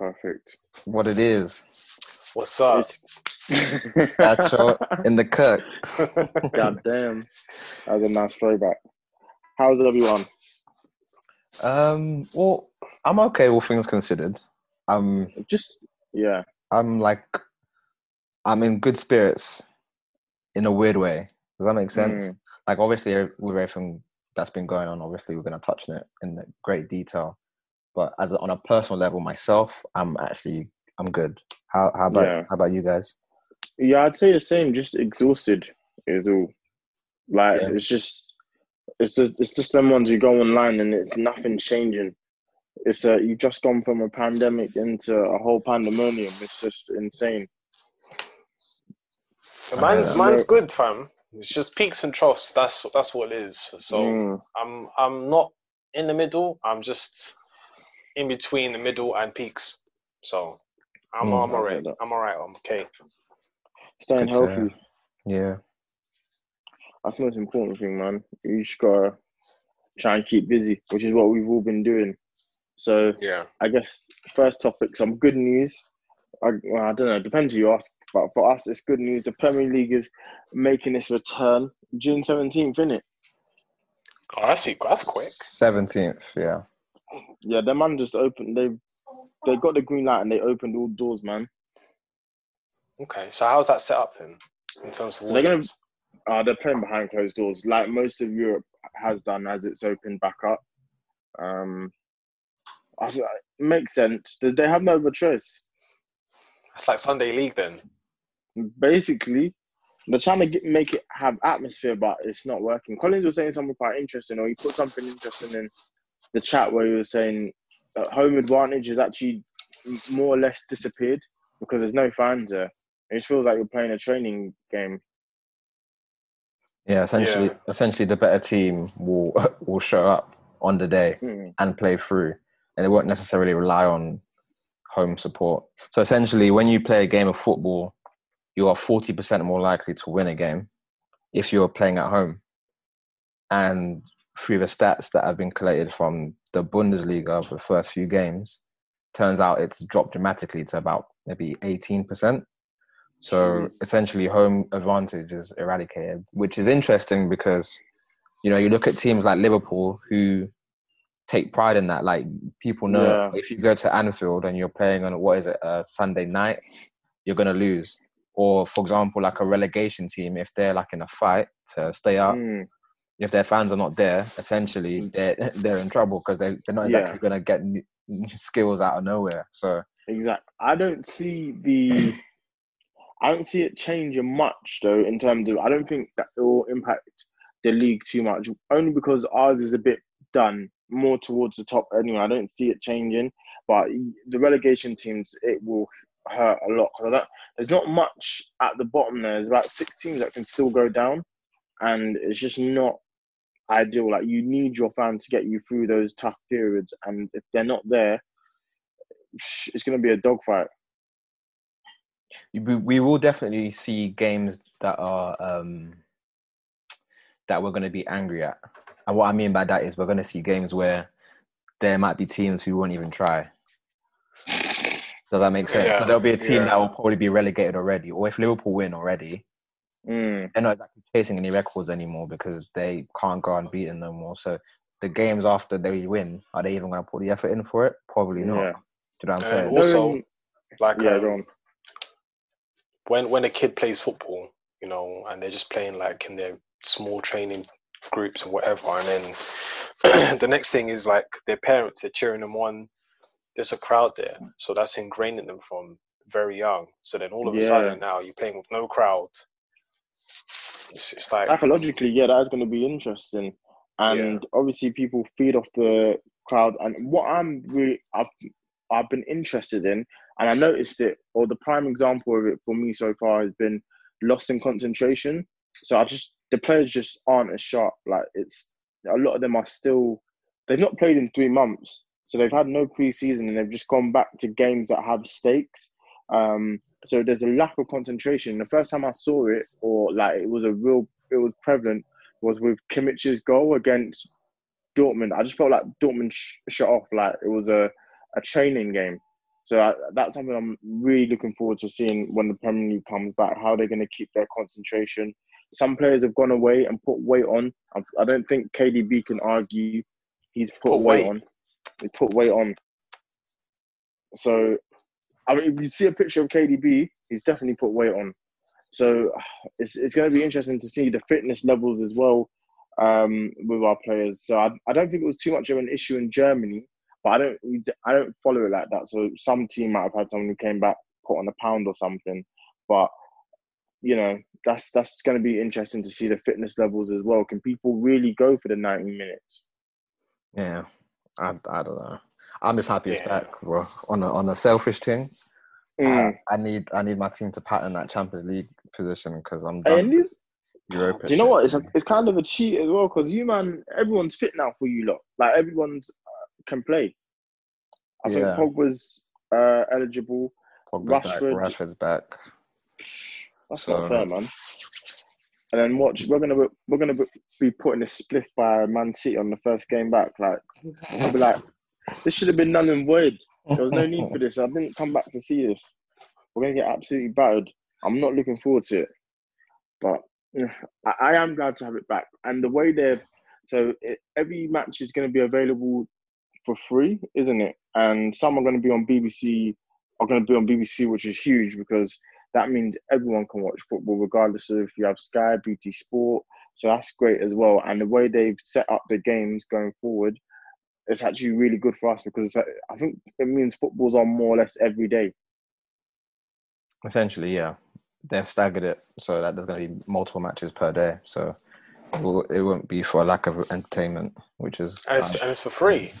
Perfect. what it is. What's up? Nacho in the cook. God damn. That was a nice throwback. How's everyone? Um, well, I'm okay, all things considered. I'm, Just yeah. I'm like, I'm in good spirits, in a weird way. Does that make sense? Mm. Like, obviously, with everything that's been going on, obviously, we're gonna touch on it in great detail. But as a, on a personal level, myself, I'm actually, I'm good. How, how about, Yeah. how about you guys? Yeah, I'd say the same. Just exhausted is all. Like Yeah. it's just, it's just, it's just them ones who go online and it's nothing changing. It's uh, you've just gone from a pandemic into a whole pandemonium. It's just insane. Mine's Uh, mine's good, fam. It's just peaks and troughs. That's that's what it is. So Mm. I'm I'm not in the middle. I'm just in between the middle and peaks. So I'm Mm. I'm alright. I'm alright. I'm okay. Staying Good to healthy. Yeah. That's the most important thing, man. You just gotta try and keep busy, which is what we've all been doing. So Yeah. I guess first topic, some good news. I, well, I don't know, depends who you ask, but for us, it's good news. The Premier League is making its return June seventeenth, isn't it? Oh, that's that's quick. Seventeenth. Yeah. Yeah, the man just opened. They they got the green light and they opened all doors, man. Okay. So how's that set up then? In terms of So they're gonna- Uh, they're playing behind closed doors, like most of Europe has done as it's opened back up. Um, I makes sense. Does they have no other choice? It's like Sunday League then. basically they're trying to get, make it have atmosphere, but it's not working. Collins was saying something quite interesting, or he put something interesting in the chat where he was saying that home advantage has actually more or less disappeared because there's no fans there. It just feels like you're playing a training game. Yeah. Essentially, Yeah. essentially, the better team will will show up on the day. Hmm. and play through, and they won't necessarily rely on home support. So essentially, when you play a game of football, you are forty percent more likely to win a game if you're playing at home. And through the stats that have been collated from the Bundesliga for the first few games, turns out it's dropped dramatically to about maybe eighteen percent. So essentially, home advantage is eradicated, which is interesting because you know you look at teams like Liverpool who take pride in that. Like people know Yeah. if you go to Anfield and you're playing on what is it a Sunday night, you're gonna lose. Or for example, like a relegation team, if they're like in a fight to stay up, Hmm. If their fans are not there, essentially mm. they're they're in trouble because they they're not Yeah. exactly gonna get new, new skills out of nowhere. So Exactly. I don't see the. I don't see it changing much though. In terms of, I don't think that it will impact the league too much. Only because ours is a bit done more towards the top. Anyway, I don't see it changing. But the relegation teams, it will hurt a lot. 'Cause I don't, there's not much at the bottom there. There's about six teams that can still go down, and it's just not ideal. Like you need your fans to get you through those tough periods, and if they're not there, it's going to be a dogfight. we, we will definitely see games that are um that we're going to be angry at and what i mean by that is we're going to see games where there might be teams who won't even try does that make sense Yeah, so there'll be a team yeah. that will probably be relegated already or if liverpool win already Mm. they're not exactly chasing any records anymore because they can't go unbeaten no more so the games after they win are they even going to put the effort in for it probably not Yeah. do you know what i'm And saying also, like yeah, um, when when a kid plays football, you know, and they're just playing like in their small training groups or whatever, and then the next thing is like their parents, they're cheering them on. There's a crowd there, so that's ingrained in them from very young. So then all of a sudden now you're playing with no crowd. It's, it's like Psychologically, yeah, that is going to be interesting. And obviously, people feed off the crowd. And what I'm really, I've, I've been interested in, and I noticed it, or the prime example of it for me so far has been loss in concentration. So I just, the players just aren't as sharp. Like it's, a lot of them are still, they've not played in three months. So they've had no preseason and they've just gone back to games that have stakes. Um, so there's a lack of concentration. The first time I saw it, or like it was a real, it was prevalent, was with Kimmich's goal against Dortmund. I just felt like Dortmund sh- shut off like it was a, a training game. So I, that's something I'm really looking forward to seeing when the Premier League comes back. How they're going to keep their concentration. Some players have gone away and put weight on. I, don't think KDB can argue he's put, Put weight weight. on. He put weight on. So, I mean, if you see a picture of KDB, he's definitely put weight on. So it's it's going to be interesting to see the fitness levels as well um, with our players. So I, I don't think it was too much of an issue in Germany, but I don't I don't follow it like that. So some team might have had someone who came back put on a pound or something, but you know that's that's going to be interesting to see the fitness levels as well. Can people really go for the ninety minutes? Yeah, I, I don't know. I'm just happy it's Yeah. back, bro. On a on a selfish thing, Mm. I, I need I need my team to pattern that Champions League position because I'm done. Europa do you know shit. what? It's a, it's kind of a cheat as well because you man, everyone's fit now for you lot. Like everyone's uh, can play. I Yeah. think Pogba's uh, eligible. Pogba's Rashford- back. Rashford's back. That's So- not fair, man. And then watch, we're gonna be, we're gonna be- putting a split by Man City on the first game back. Like I'll be like, this should have been null and void. There was no need for this. I didn't come back to see this. We're gonna get absolutely battered. I'm not looking forward to it, but I, I am glad to have it back. And the way they're so it, every match is going to be available for free, isn't it? And some are going to be on BBC. Are going to be on BBC, which is huge because that means everyone can watch football, regardless of if you have Sky, BT Sport. So that's great as well. And the way they've set up the games going forward, it's actually really good for us because it's- I think it means football's on more or less every day. Essentially, yeah, they've staggered it so that there's going to be multiple matches per day. So it will- it won't be for a lack of entertainment, which is and it's nice. and it's for free.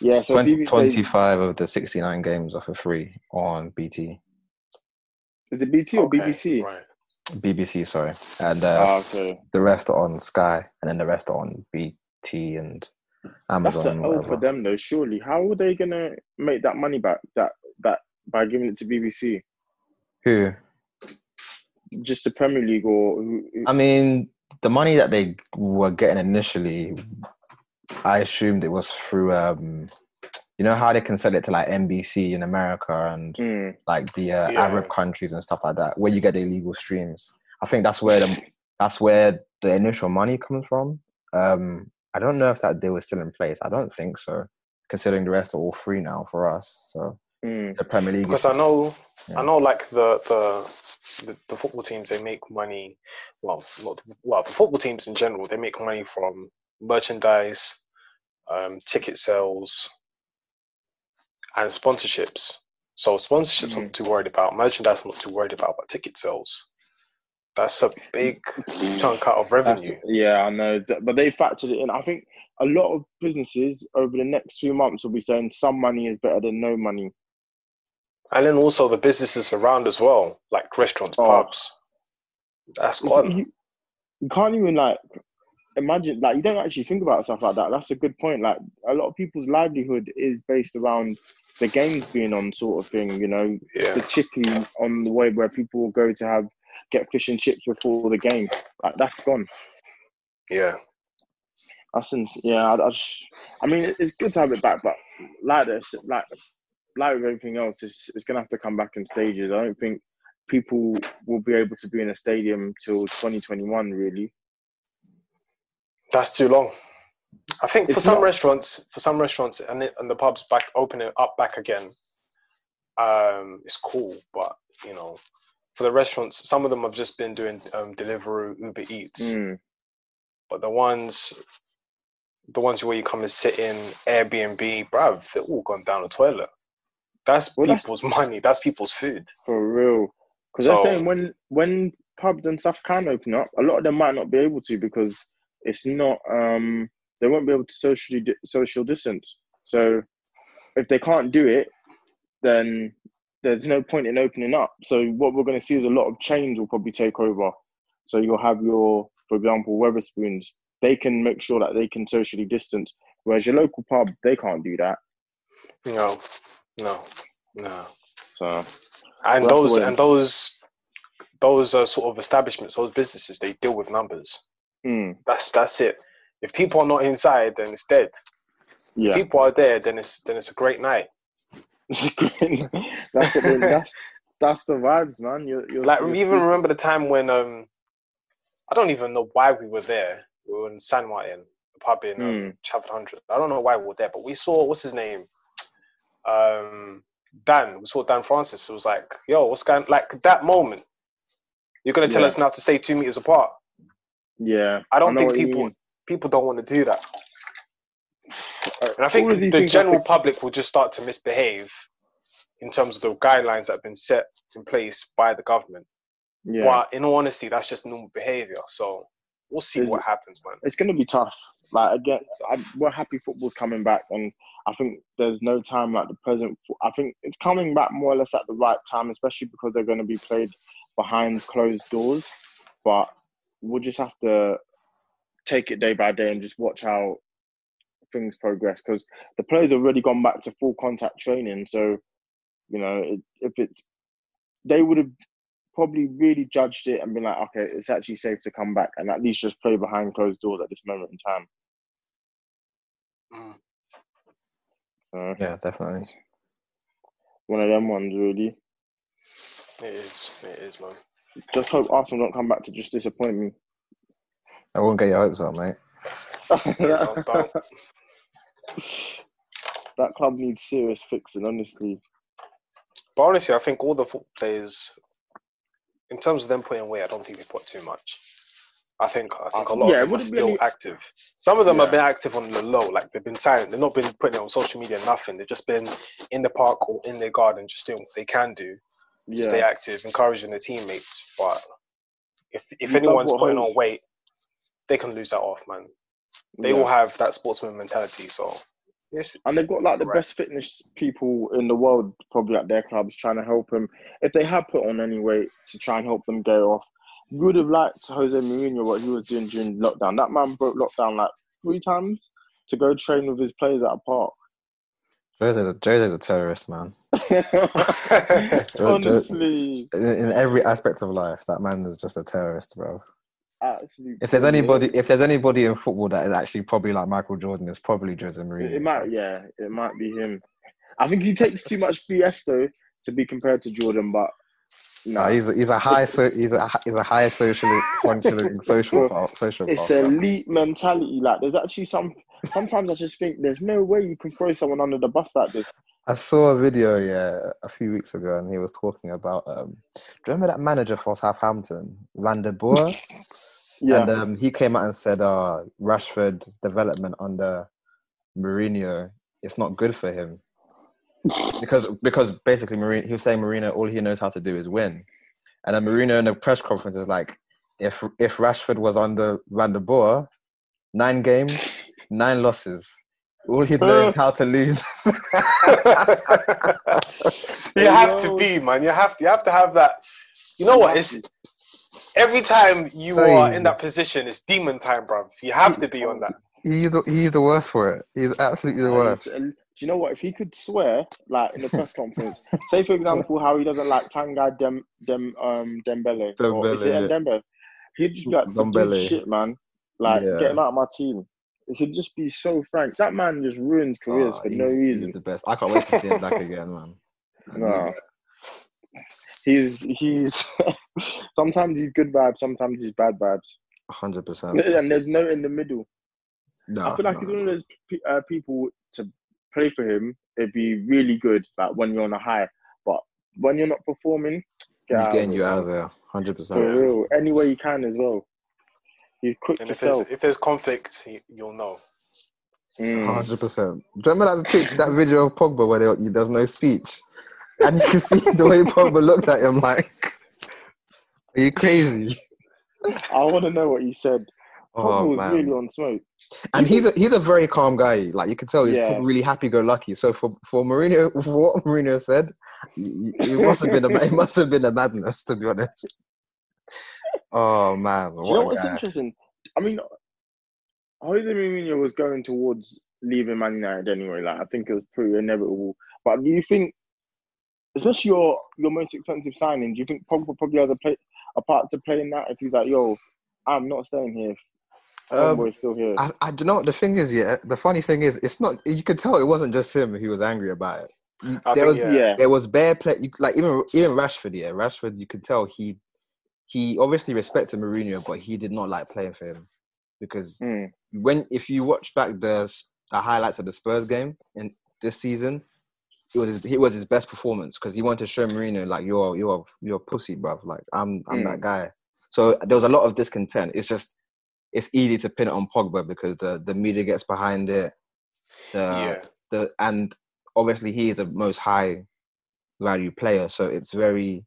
Yeah, so 20 BBC 25 of the 69 games are for free on BT, is it BT or Okay, BBC? Right. BBC, sorry, and uh, Ah, okay. the rest are on Sky, and then the rest are on BT and That's Amazon. an and L for them though. Surely, how are they gonna make that money back? That that by giving it to BBC, Who? just the Premier League or who, who- I mean, the money that they were getting initially, I assumed it was through, um, you know, how they can sell it to like NBC in America and Mm, like the uh, Yeah. Arab countries and stuff like that, where you get the illegal streams. I think that's where the that's where the initial money comes from. Um, I don't know if that deal is still in place. I don't think so, considering the rest are all free now for us. So mm. the Premier League. Because I know, Yeah. I know, like the, the the the football teams, they make money. Well, not well, the football teams in general, they make money from merchandise, um, ticket sales, and sponsorships. So sponsorships, I'm Mhm. not too worried about. Merchandise, I'm not too worried about. But ticket sales, that's a big chunk out of That's- revenue. yeah, I know, but they factored it in. I think a lot of businesses over the next few months will be saying some money is better than no money. And then also the businesses around as well, like restaurants, Oh. pubs. That's gone. You, you can't even like imagine like you don't actually think about stuff like that. That's a good point. Like a lot of people's livelihood is based around the games being on, sort of thing. You know, Yeah. the chippy on the way where people will go to have get fish and chips before the game. Like that's gone. Yeah. That's in, yeah. I, I, just, I mean, it's good to have it back, but like this, like like with everything else, it's it's gonna have to come back in stages. I don't think people will be able to be in a stadium till 2021. Really, That's too long. I think for some not- restaurants, for some restaurants, and it, and the pubs back opening up back again, um, it's cool. But you know, for the restaurants, some of them have just been doing um, Deliveroo, Uber Eats. Mm. But the ones, the ones where you come and sit in Airbnb, bruv, they're all gone down the toilet. That's Well, that's- people's money. That's people's food. for real. Because So- they're saying when when pubs and stuff can open up, a lot of them might not be able to because it's not. Um, they won't be able to socially di- social distance. So if they can't do it, then there's no point in opening up. So what we're going to see is a lot of chains will probably take over. So you'll have your, for example, Wetherspoons. They can make sure that they can socially distance, whereas your local pub they can't do that. No, no, no. So and We'll have to those and and those those are sort of establishments, those businesses, they deal with numbers. mm, That's that's it. If people are not inside, then it's dead. yeah, If people are there, then it's then it's a great night. that's it. That's that's the vibes, man. You're, you're Like you're even remember the time when um, I don't even know why we were there. We were in San Martin, the pub in um, Hmm. Hundred. I don't know why we were there, but we saw what's his name, um, Dan. We saw Dan Francis. It was like, yo, what's going? Like that moment, you're gonna tell Yeah. us now to stay two meters apart. Yeah, I don't know think people people don't want to do that. And I think all the general have public will just start to misbehave in terms of the guidelines that have been set in place by the government. yeah, But in all honesty, that's just normal behavior. So we'll see Is- what happens, man. it's going to be tough. Like again, I, we're happy football's coming back, and I think there's no time like the present. I think it's coming back more or less at the right time, especially because they're going to be played behind closed doors. But we'll just have to take it day by day and just watch how things progress because the players have already gone back to full contact training. So, you know, it, if it's they would have probably really judged it and been like, okay, it's actually safe to come back and at least just play behind closed doors at this moment in time. Mm. So Yeah, definitely. one of them ones, really. It is. It is, man. Just hope Arsenal don't come back to just disappoint me. I won't get your hopes up, mate. That club needs serious fixing, honestly. But honestly, I think all the football players, in terms of them putting weight, I don't think they put too much. I think I think a lot Yeah, of them are still any- active. Some of them have been active on the low, like they've been silent. They've not been putting it on social media, nothing. They've just been in the park or in their garden, just doing what they can do to stay active, encouraging their teammates. But if if You anyone's putting on weight, they can lose that off, man. They yeah. all have that sportsman mentality. So yes, and they've got like the Right. best fitness people in the world probably at their clubs trying to help them if they had put on any weight to try and help them go off. You would have liked Jose Mourinho what he was doing during lockdown. That man broke lockdown like three times to go train with his players at a park. Jose's a, Jose's a terrorist, man. Honestly, In, in every aspect of life, that man is just a terrorist, bro. Absolutely. If there's anybody, if there's anybody in football that is actually probably like Michael Jordan, it's probably Jose Mourinho. it might, yeah, it might be him. I think he takes too much BS though to be compared to Jordan, but no, Nah, he's a, he's a high so he's a he's a high social functioning social social. it's path. elite mentality. Like, there's actually some. Sometimes I just think there's no way you can throw someone under the bus like this. I saw a video yeah a few weeks ago, and he was talking about. Um, do you remember that manager for Southampton, Van der Boer? Yeah, And um, he came out and said, uh, Rashford's development under Mourinho, it's not good for him. because because basically Mourinho, he was saying Mourinho, all he knows how to do is win. And then Mourinho in the press conference is like, if if Rashford was under Van der Boer, nine games, nine losses. All he knows is how to lose. you have to be, man. You have to. You have to have that. You know what? It's every time you are in that position, it's demon time, bro. You have to be on that. he's the, he's the worst for it. He's absolutely the worst. it's- and do you know what? If he could swear, like in the press conference, say for example how he doesn't like Tanga Dem Dem um Dembele, or is it Dembele, yeah. Dembele? He'd just be like, Dembele. "Dude, shit, man. Like, Yeah. get him out of my team. He could just be so frank. That man just ruins careers Oh, for he's- no he's reason. the best. I can't wait to see him back again, man. No. He's he's sometimes he's good vibes, sometimes he's bad vibes, hundred percent. and there's no in the middle. No, I feel like no. he's one of those pe- uh, people to play for him. It'd be really good, like when you're on a high, but when you're not performing, get he's getting you out of there, Hundred percent. for percent. real. Any way you can as well. He's quick And to if there's sell. if there's conflict, you- you'll know. Mm. Hundred percent. Do you remember that pic, that video of Pogba where there, there's no speech, and you can see the way Pogba looked at him like, "Are you crazy?" I want to know what you said. Oh Pogba was man. really on smoke. And he's a he's a very calm guy. Like you can tell, he's Yeah. really happy-go-lucky. So for for Mourinho, for what Mourinho said, it must have been a it must have been a madness to be honest. Oh man, Do you know what's interesting? I mean, Jose Mourinho was going towards leaving Man United anyway. Like I think it was pretty inevitable. But do you think, especially your your most expensive signing, do you think Pogba probably has a play a part to play in that? If he's like, "Yo, I'm not staying here. Um, is still here." I, I don't know. The thing is, yeah. The funny thing is, it's not. You could tell it wasn't just him He was angry about it. You- there think, was yeah. Yeah. there was bare play. You, like even even Rashford, yeah, Rashford. You could tell he he obviously respected Mourinho, but he did not like playing for him because Mm. when if you watch back the the highlights of the Spurs game in this season, it was his, it was his best performance because he wanted to show Mourinho like you're you're you're a pussy, bruv. Like I'm I'm that guy. So there was a lot of discontent. It's just it's easy to pin it on Pogba because the the media gets behind it. The, yeah. the and obviously he is a most high value player, so it's very.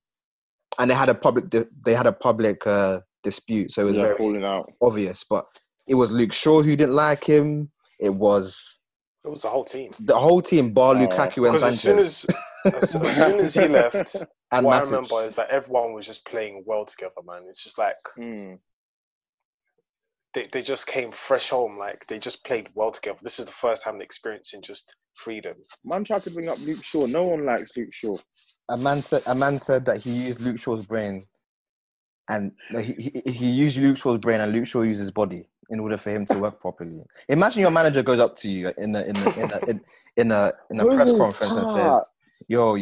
And they had a public they had a public uh, dispute, so it was Yeah, very obvious. But it was Luke Shaw who didn't like him. It was It was the whole team. the whole team, bar Oh. Lukaku and Because as soon Sanchez as as, as soon as he left, and what I remember is that everyone was just playing well together, man. It's just like Mm. they, they just came fresh home, like they just played well together. This is the first time they're experiencing just freedom. Man tried to bring up Luke Shaw. No one likes Luke Shaw. a man said a man said that he used Luke Shaw's brain, and he, he he used Luke Shaw's brain, and Luke Shaw used his body in order for him to work properly. Imagine your manager goes up to you in a in a in a in, in a, in a press his conference and says, "Yo,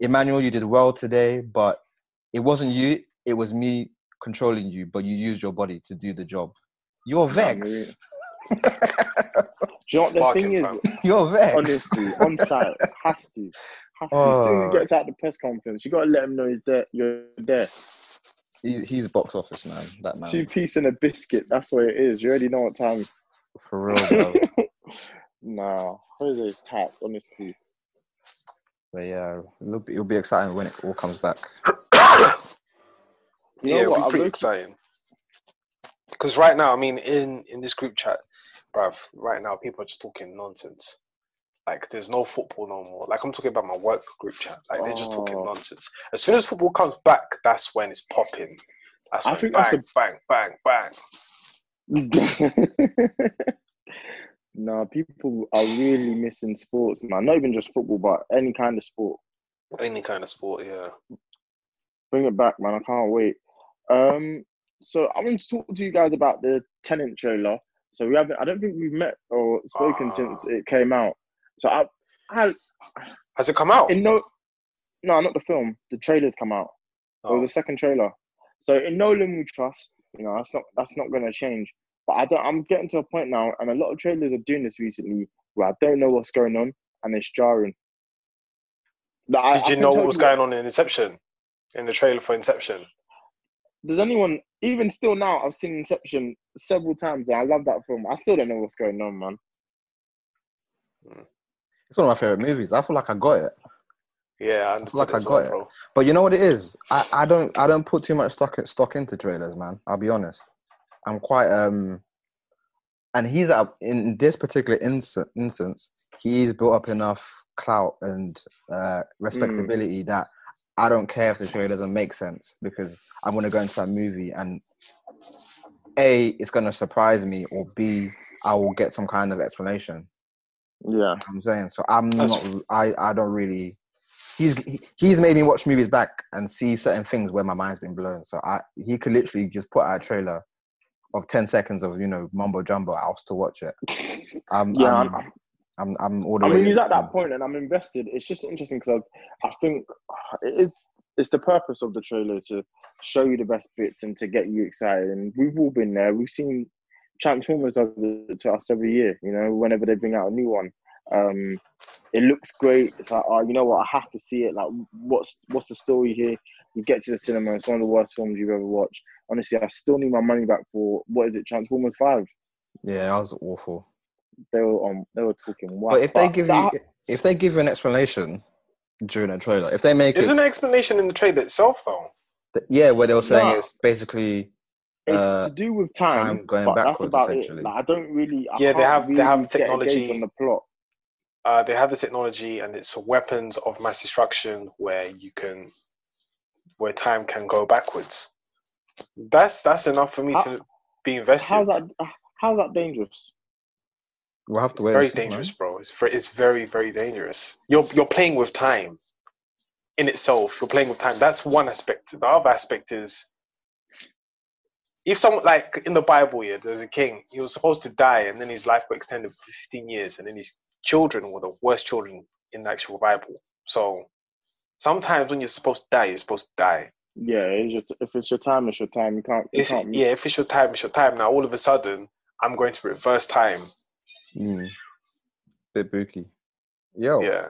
Emmanuel, you did well today, but it wasn't you. It was me controlling you, but you used your body to do the job. You're vexed. Do you know the thing is, man. you're vexed. Honestly, on site, has to. Has to. As soon as he Oh. gets out the press conference, you gotta let him know he's there. You're there. He, he's box office man. That man, Two piece and a biscuit. That's what it is. You already know what time. for real, bro. nah, Jose's tapped. Honestly. but yeah, it'll be, it'll be exciting when it all comes back. You know yeah, it'll I be pretty exciting. Because right now, I mean, in in this group chat, bruv, right now people are just talking nonsense. Like, there's no football no more. Like, I'm talking about my work group chat. Like, they're just talking Oh. nonsense. As soon as football comes back, that's when it's popping. That's I think bang, that's a- bang, bang, bang. nah, people are really missing sports, man. Not even just football, but any kind of sport. Any kind of sport, yeah. Bring it back, man. I can't wait. Um, so I want to talk to you guys about the Tenet trailer. So we haven't. I don't think we've met or spoken Ah. since it came out. So I, I Has it come out? in no, no, not the film. The trailers come out. Or Oh, the second trailer. So in Nolan we trust. You know that's not that's not going to change. But I don't. I'm getting to a point now, and a lot of trailers are doing this recently, where I don't know what's going on, and it's jarring. Like, Did I you can know what was going on in Inception? In the trailer for Inception? Does anyone even still now? I've seen Inception several times, and I love that film. I still don't know what's going on, man. Hmm. It's one of my favorite movies. I feel like I got it. Yeah, I understand. like I got well, it. bro. But you know what it is? I, I don't I don't put too much stock stock into trailers, man. I'll be honest. I'm quite um, and he's at in this particular instance instance he's built up enough clout and uh, respectability that I don't care if the trailer doesn't make sense because I'm gonna go into that movie and a it's gonna surprise me or b I will get some kind of explanation. Yeah, I'm saying so. I'm That's- not. I I don't really. He's he's made me watch movies back and see certain things where my mind's been blown. So I he could literally just put out a trailer of ten seconds of you know mumbo jumbo. I'll still watch it. I'm, yeah. I'm, I'm, I'm I'm all the I way. mean, he's at that point, and I'm invested. It's just interesting because I, I think it is. It's the purpose of the trailer to show you the best bits and to get you excited. And we've all been there. We've seen Transformers does it to us every year. You know, whenever they bring out a new one, um, it looks great. It's like, oh, you know what? I have to see it. Like, what's what's the story here? You get to the cinema. It's one of the worst films you've ever watched. Honestly, I still need my money back for what is it? Transformers Five. Yeah, that was awful. They were on. They were talking. But if they But give that- you if they give you an explanation during a trailer, if they make Isn't it, there explanation in the trailer itself, though? yeah, where they were saying No. it's basically It's uh, to do with time, time going but that's backwards, about it. Like, I don't really. I Yeah, they can't have- they have technology. engaged on the plot. Uh, they have the technology, and it's weapons of mass destruction where you can, where time can go backwards. That's that's enough for me How- to be invested. How's that? How's that dangerous? we'll have to wait. very and see, man. dangerous, bro. It's very, it's very, very dangerous. You're you're playing with time in itself. You're playing with time. That's one aspect. The other aspect is if someone like in the Bible, yeah, there's a king. He was supposed to die, and then his life got extended for 15 years, and then his children were the worst children in the actual Bible. So sometimes when you're supposed to die, you're supposed to die. Yeah, it's your, if it's your time, it's your time. You can't. You It's, can't yeah, if it's your time, it's your time. Now all of a sudden, I'm going to reverse time. Mm. Bit booky. Yo. Yeah.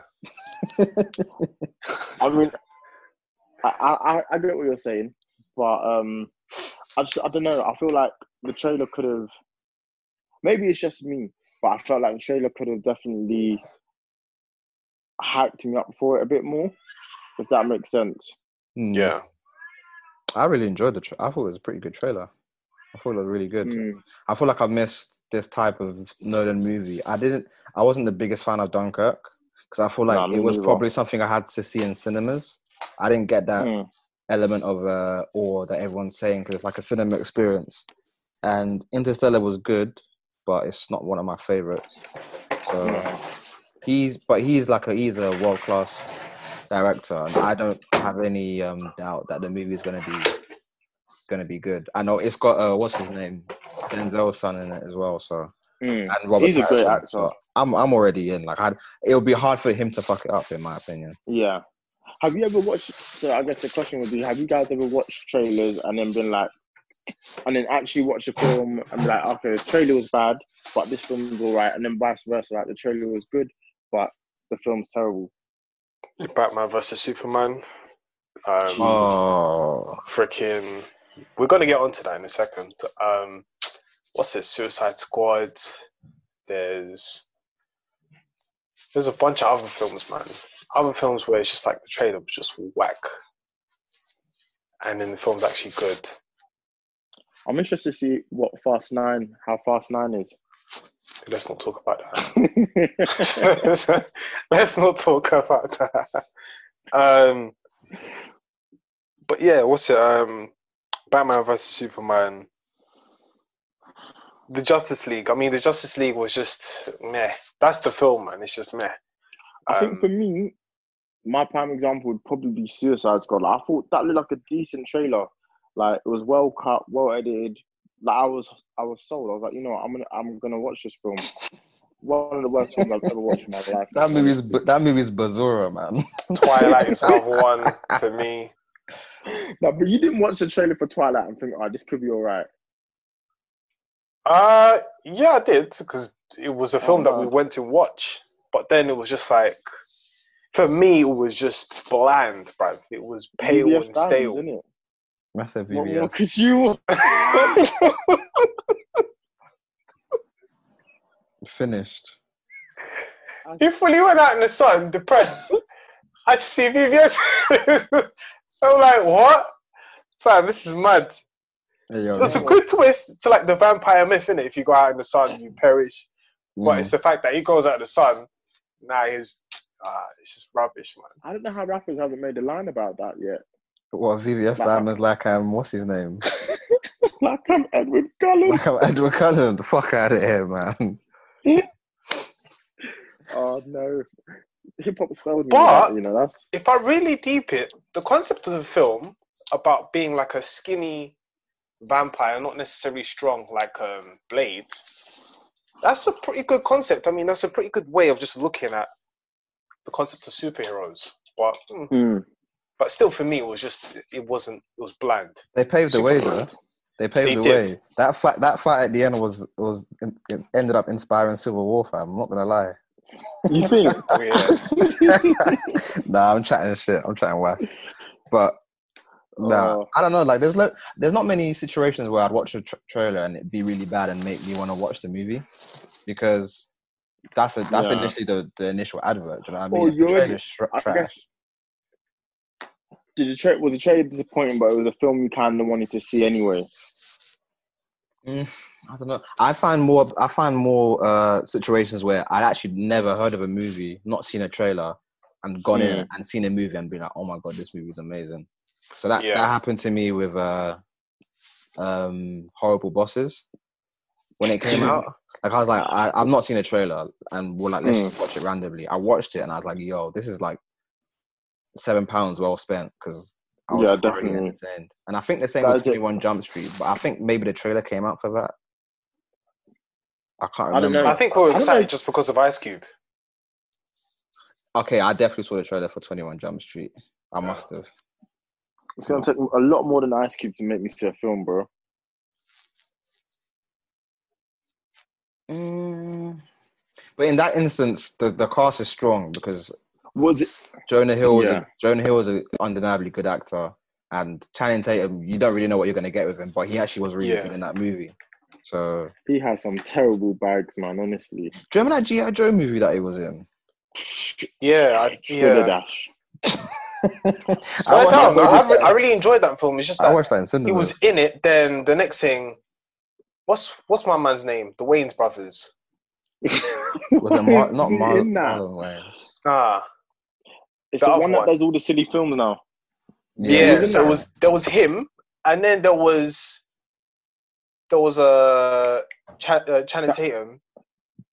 I mean, I, I I get what you're saying, but um, I just I don't know. I feel like the trailer could have. Maybe it's just me, but I felt like the trailer could have definitely hyped me up for it a bit more, if that makes sense. Mm. Yeah. I really enjoyed the. Tra- I thought it was a pretty good trailer. I thought it was really good. Mm. I feel like I missed this type of Nolan movie. I didn't. I wasn't the biggest fan of Dunkirk because I feel like Nah, me it was neither. probably something I had to see in cinemas. I didn't get that Mm. Element of uh, awe that everyone's saying because it's like a cinema experience. And Interstellar was good, but it's not one of my favorites. So he's, but he's like a he's a world class director, and I don't have any um, doubt that the movie is gonna be gonna be good. I know it's got uh, what's his name, Denzel's son in it as well. So Mm. and Robert He's a great actor. so I'm I'm already in. Like I, it'll be hard for him to fuck it up, in my opinion. Yeah. Have you ever watched? So I guess the question would be: Have you guys ever watched trailers and then been like, and then actually watch a film and be like, okay, the trailer was bad, but this film was alright, and then vice versa, like the trailer was good, but the film's terrible. Batman versus Superman. Um, Oh, freaking we're gonna get onto that in a second um what's this suicide squad there's there's a bunch of other films man other films where it's just like the trailer was just whack. And then the film's actually good. I'm interested to see what Fast Nine, how Fast Nine is. let's not talk about that. Let's not talk about that. Um but yeah what's it um batman versus superman. The justice league. I mean the justice league was just meh. That's the film man. It's just meh. I think Um, for me, my prime example would probably be Suicide Squad. Like, I thought that looked like a decent trailer. Like it was well cut, well edited. Like I was, I was sold. I was like, you know, what, I'm gonna, I'm gonna watch this film. One of the worst films I've ever watched in my life. that movie's that movie's Bazura, man. twilight is another one for me No, but you didn't watch the trailer for Twilight and think, oh, this could be all right. uh yeah i did because it was a film that we went to watch but then it was just like for me it was just bland bruv. it was pale VVS and Diamonds, stale innit? Massive What more VVS. could you? Finished. He fully went out in the sun, depressed. I just see VVS. I'm like, what? Fam, this is mad. Hey, yo, That's a good twist to like the vampire myth, innit? If you go out in the sun, you perish. But Mm. it's the fact that he goes out in the sun. Now he's, ah, it's just rubbish, man. I don't know how rappers haven't made a line about that yet. What VVS Like- Diamonds like um what's his name? Like I'm Edward Cullen. like I'm Edward Cullen. The fuck out of here, man. Oh no, hip hop failed me. But- you know that's If I really deep it, the concept of the film about being like a skinny vampire, not necessarily strong like um, Blade, that's a pretty good concept. I mean, that's a pretty good way of just looking at the concept of superheroes. But mm, Hmm. but still, for me, it was just it wasn't it was bland. They paved the way Super though. They paved They the did. way. That fight that fight at the end was was it ended up inspiring Civil War fam. I'm not gonna lie. You think? Oh, yeah. nah, I'm chatting shit. I'm chatting west. But nah, Oh. I don't know. Like, there's lo- there's not many situations where I'd watch a tra- trailer and it'd be really bad and make me want to watch the movie because that's a that's Yeah. initially the, the initial advert. Do you know what I mean? Well, the you already- trailer's tr- trash. guess. Did the trailer was the trailer disappointing, but it was a film you kind of wanted to see anyway. Mm, I don't know. I find more. I find more uh, situations where I'd actually never heard of a movie, not seen a trailer, and gone in and seen a movie and been like, "Oh my god, this movie is amazing." So that Yeah. that happened to me with uh, um, Horrible Bosses when it came out. Like I was like, I, I've not seen a trailer, and we're like, let's Mm. just watch it randomly. I watched it and I was like, "Yo, this is like seven pounds well spent," because I was Yeah, thoroughly definitely. entertained. And I think the same That with. Twenty One Jump Street, but I think maybe the trailer came out for that. I can't I don't remember. know. I think we were I don't know. excited just because of Ice Cube. Okay, I definitely saw the trailer for Twenty One Jump Street. I must have. It's gonna take a lot more than Ice Cube to make me see a film, bro. Mm. But in that instance, the, the cast is strong because Was it? Jonah Hill is Yeah. a, Jonah Hill is an undeniably good actor, and Channing Tatum, you don't really know what you're going to get with him, but he actually was really Yeah. good in that movie. So, He has some terrible bags, man. Honestly. do you remember that GI Joe movie that he was in? Yeah, I, yeah. Dash. I, I, don't I, I, re- I really enjoyed that film. It's just I watched that in he was in it. Then the next thing, what's what's my man's name? The Wayans brothers. was it Mar- not Is he Mar- Marlon Wayans? Ah, It's The the, other one that does all the silly films now. yeah. was in so that. it was there was him, and then there was there was a Ch- uh, Channing Sa- Tatum.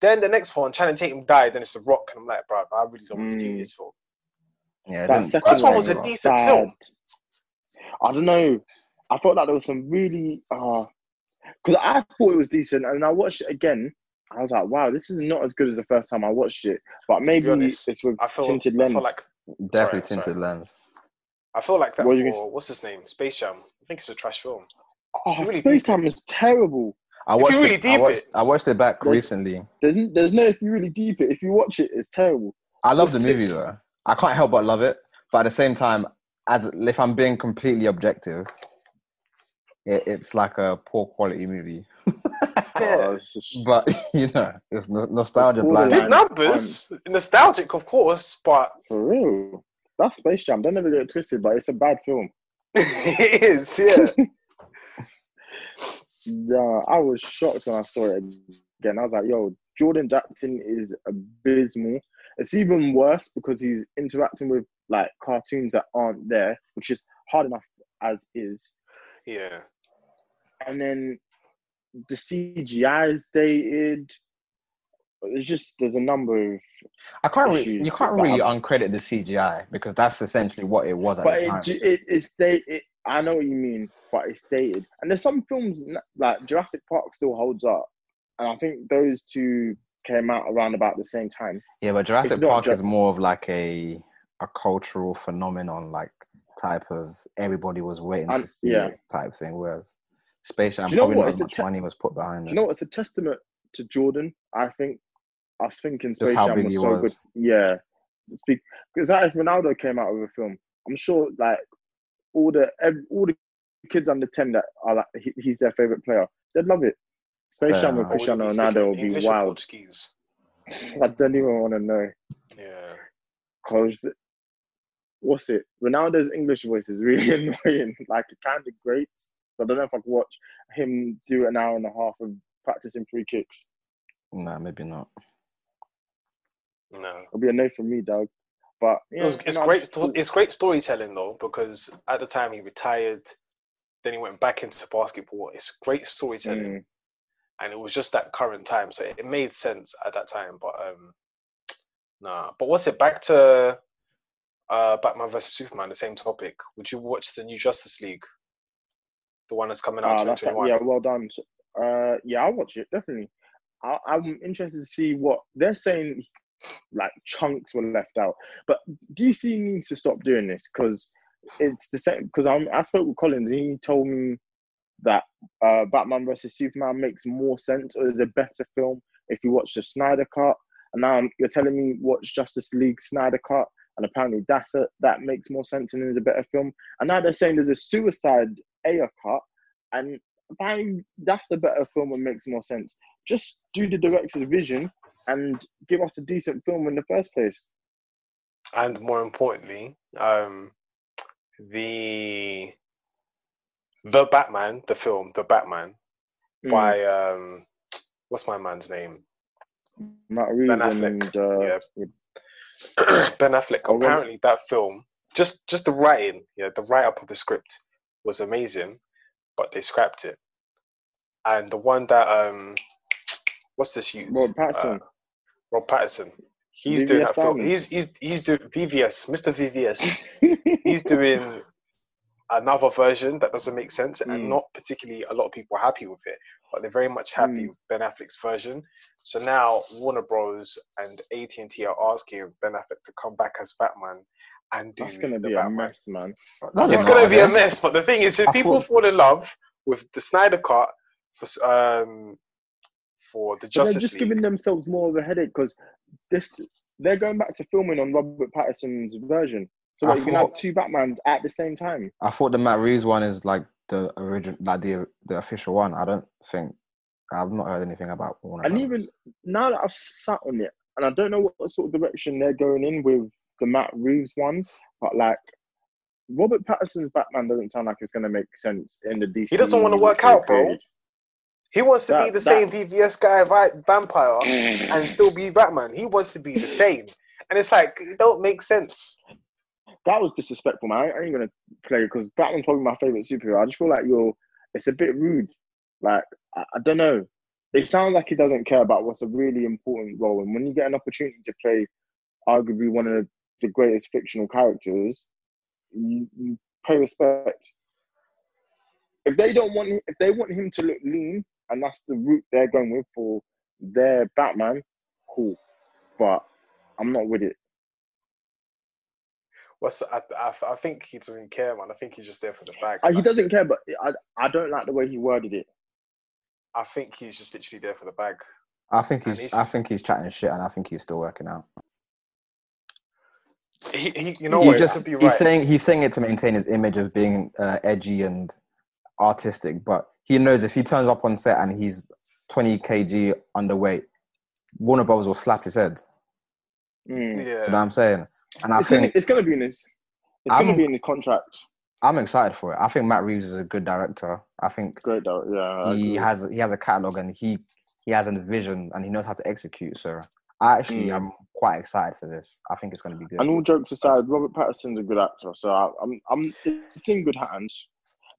Then the next one, Channing Tatum died. Then it's The Rock, and I'm like, bro, I really don't want to see Mm. this film. Yeah, it That didn't- second First one one was a decent Bad. film. I don't know. I thought that there was some really uh because I thought it was decent, and I watched it again. I was like, wow, this is not as good as the first time I watched it. But maybe honest, it's with I feel, tinted I lens. feel like Definitely Sorry, tinted sorry. lens. I feel like that What do you for what's his name, Space Jam. I think it's a trash film. oh, really Space deep Time is terrible. I If you watched, really it, I deep watched, it- I watched it back There's- recently. There's there's no if you really deep it. If you watch it, it's terrible. I love the movie six. though. I can't help but love it. But at the same time, as if I'm being completely objective, it, it's like a poor quality movie. Yeah. Oh, just- But you know, it's no- nostalgia It's blind. Big borderline. numbers, um, nostalgic, of course, but for real. That's Space Jam. Don't ever get it twisted, but it's a bad film. it is. Yeah, Yeah, I was shocked when I saw it again. I was like, yo, Jordan Jackson is abysmal. It's even worse because he's interacting with like cartoons that aren't there, which is hard enough as is. yeah. And then the CGI is dated. It's just there's a number of I can't. Really, you can't really that. uncredit the CGI because that's essentially what it was at but the time. ju- it, it's dated. It, I know what you mean, but it's dated. And there's some films like Jurassic Park still holds up, and I think those two came out around about the same time. yeah, but Jurassic Park ju- is more of like a a cultural phenomenon, like type of everybody was waiting to see yeah. it type thing. Whereas Space Jam Do you know probably what? not It's as a much te- money was put behind it. you know what's a testament to Jordan? I think I was thinking Space Jam was so was. good. Yeah, speak because that if Ronaldo came out with a film, I'm sure like all the ev- all the kids under ten that are like he, he's their favorite player, they'd love it. Space Fair Jam with. Cristiano Would he be Ronaldo speaking would be English wild. Portuguese? I don't even want to know Yeah. because what's it? Ronaldo's English voice is really annoying. Like it kind of grates. So I don't know if I could watch him do an hour and a half of practicing free kicks. Nah, maybe not. No. It'll be a no from me, dog. But yeah, it was, it's no, great. just- It's great storytelling though, because at the time he retired, then he went back into basketball. It's great storytelling, Mm. and it was just that current time, so it, it made sense at that time. But um, nah. But what's it? Back to uh, Batman versus Superman. The same topic. Would you watch the new Justice League? The one that's coming out Ah, that's 2021. yeah, well done. Uh, yeah, I'll watch it definitely. I, I'm interested to see what they're saying. Like chunks were left out, but DC needs to stop doing this because it's the same. Because I I spoke with Collins, and he told me that uh, Batman versus Superman makes more sense or is a better film if you watch the Snyder cut. And now you're telling me watch Justice League Snyder cut, and apparently that's a, that makes more sense and is a better film. And now they're saying there's a Suicide Ayer cut, and apparently that's a better film and makes more sense. Just do the director's vision and give us a decent film in the first place. and more importantly, um, the the Batman, the film, the Batman Mm. by um, what's my man's name? Matt Reeves Affleck, and uh, yeah. ben Affleck. Apparently, that film, just just the writing, yeah, the write up of the script was amazing, but they scrapped it. And the one that um, what's this use? Robert Pattinson. Uh, Rob Pattinson. He's VVS doing that film. He's he's he's doing VVS, Mr. VVS. He's doing another version that doesn't make sense, and Mm. not particularly a lot of people are happy with it, but they're very much happy Mm. with Ben Affleck's version. So now Warner Bros. and AT and T are asking Ben Affleck to come back as Batman and That's gonna be a mess, man. That It's gonna not be a mess. But the thing is, if I people thought- fall in love with the Snyder cut for um for the But they're just League, giving themselves more of a headache because this they're going back to filming on Robert Pattinson's version. So I what, you can have two Batmans at the same time. I thought the Matt Reeves one is like the original, like the the official one. I don't think I've not heard anything about Warner. And even now that I've sat on it, and I don't know what sort of direction they're going in with the Matt Reeves one, but like Robert Pattinson's Batman doesn't sound like it's going to make sense in the DC. He doesn't wanna work out, bro. he wants to be the that- same VVS guy, vampire, and still be Batman. He wants to be the same, and it's like it don't make sense. That was disrespectful, man. I ain't gonna play because Batman's probably my favorite superhero. I just feel like you're. It's a bit rude. Like I, I don't know. It sounds like he doesn't care about what's a really important role, and when you get an opportunity to play, arguably one of the greatest fictional characters, you, you pay respect. If they don't want, if they want him to look lean, and that's the route they're going with for their Batman, cool. But I'm not with it. What's I, I, I think he doesn't care, man. I think he's just there for the bag. Uh, he doesn't care, but I, I don't like the way he worded it. I think he's just literally there for the bag. I think he's he's- I think he's chatting shit, and I think he's still working out. He, he you know he just could he's right. saying he's saying it to maintain his image of being uh, edgy and artistic, but he knows if he turns up on set and he's 20 kg underweight, Warner Bros will slap his head. Mm. You know what yeah, I'm saying? And I It's, gonna, think it's gonna be in his. It's I'm- gonna be in his contract. I'm excited for it. I think Matt Reeves is a good director. I think Great, though. Yeah, he has he has a catalog and he he has a vision and he knows how to execute. So I actually Mm. am quite excited for this. I think it's going to be good. And all jokes aside, Robert Pattinson's a good actor, so I, I'm I'm it's in good hands.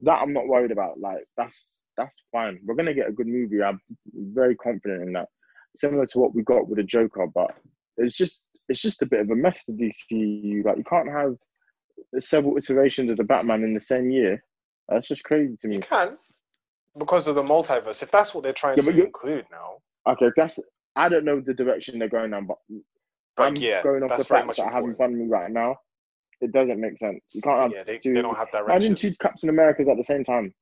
That I'm not worried about. Like that's that's fine. We're gonna get a good movie. I'm very confident in that. Similar to what we got with the Joker, but it's just it's just a bit of a mess to DCU. Like you can't have several iterations of the Batman in the same year. That's just crazy to you me. can because of the multiverse. If that's what they're trying Yeah, to you- include now, Okay, that's I don't know the direction they're going now, but but I'm yeah, going off that's the very facts much that I have in important. front of me right now. It doesn't make sense. You can't have Yeah, they, two. they don't have imagine direction. two Captain Americas at the same time.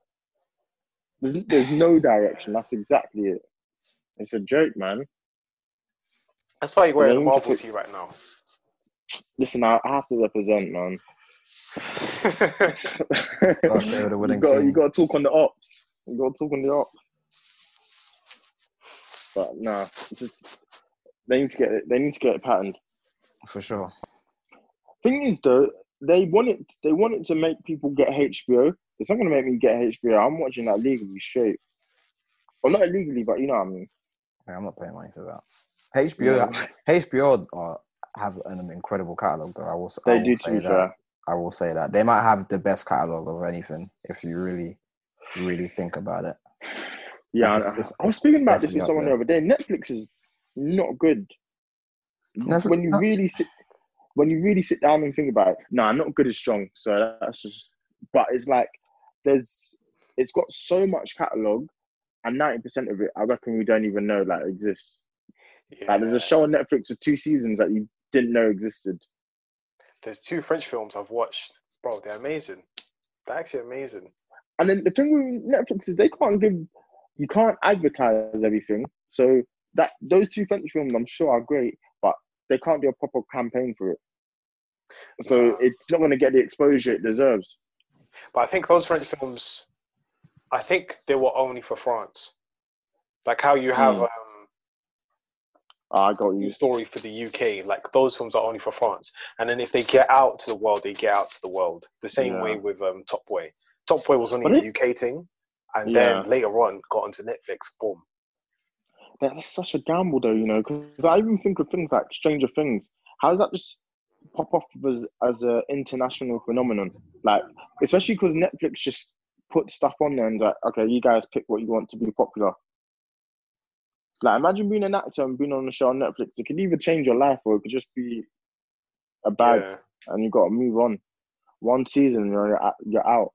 There's, there's no direction. That's exactly it. It's a joke, man. That's why you're wearing a They Marvel tee right now. Listen, I, I have to represent, man. Gotta stay with the winning you got you got to talk on the ops. You got to talk on the ops. But nah, it's just they need to get it. They need to get it patterned. for sure. Thing is, though, they want it. They want it to make people get HBO. It's not going to make me get HBO. I'm watching that legally straight. Well, not illegally, but you know what I mean. Yeah, I'm not paying money for that. HBO, HBO are, have an incredible catalog, though. I will, I They will do say to be that. fair. I will say that they might have the best catalog of anything if you really, really think about it. Yeah, Like, I- it's- I was speaking about this with someone the other day. Netflix is not good. Netflix- when you no. really sit, when you really sit down and think about it, no, nah, not good is strong. So that's just. But it's like there's, it's got so much catalog, and ninety percent of it, I reckon we don't even know like exists. Like there's a show on Netflix with two seasons that you didn't know existed. There's two French films I've watched, bro. They're amazing. They're actually amazing. And then the thing with Netflix is they can't give, you can't advertise everything. So that those two French films, I'm sure, are great, but they can't do a proper campaign for it. So it's not going to get the exposure it deserves. But I think those French films, I think they were only for France. Like how you have Hmm. um, Ah, I got a you. story for the UK, like those films are only for France. And then if they get out to the world, they get out to the world. The same Yeah. way with um, Top Boy. Top Boy was only a UK thing, and Yeah. then later on got onto Netflix. Boom. That's such a gamble, though, you know, because I even think of things like Stranger Things. How does that just pop off as as an international phenomenon? Like, especially because Netflix just put stuff on there and like, okay, you guys pick what you want to be popular. Like, imagine being an actor and being on a show on Netflix. It could either change your life or it could just be a bag, Yeah. and you got to move on. One season, you're out- you're out.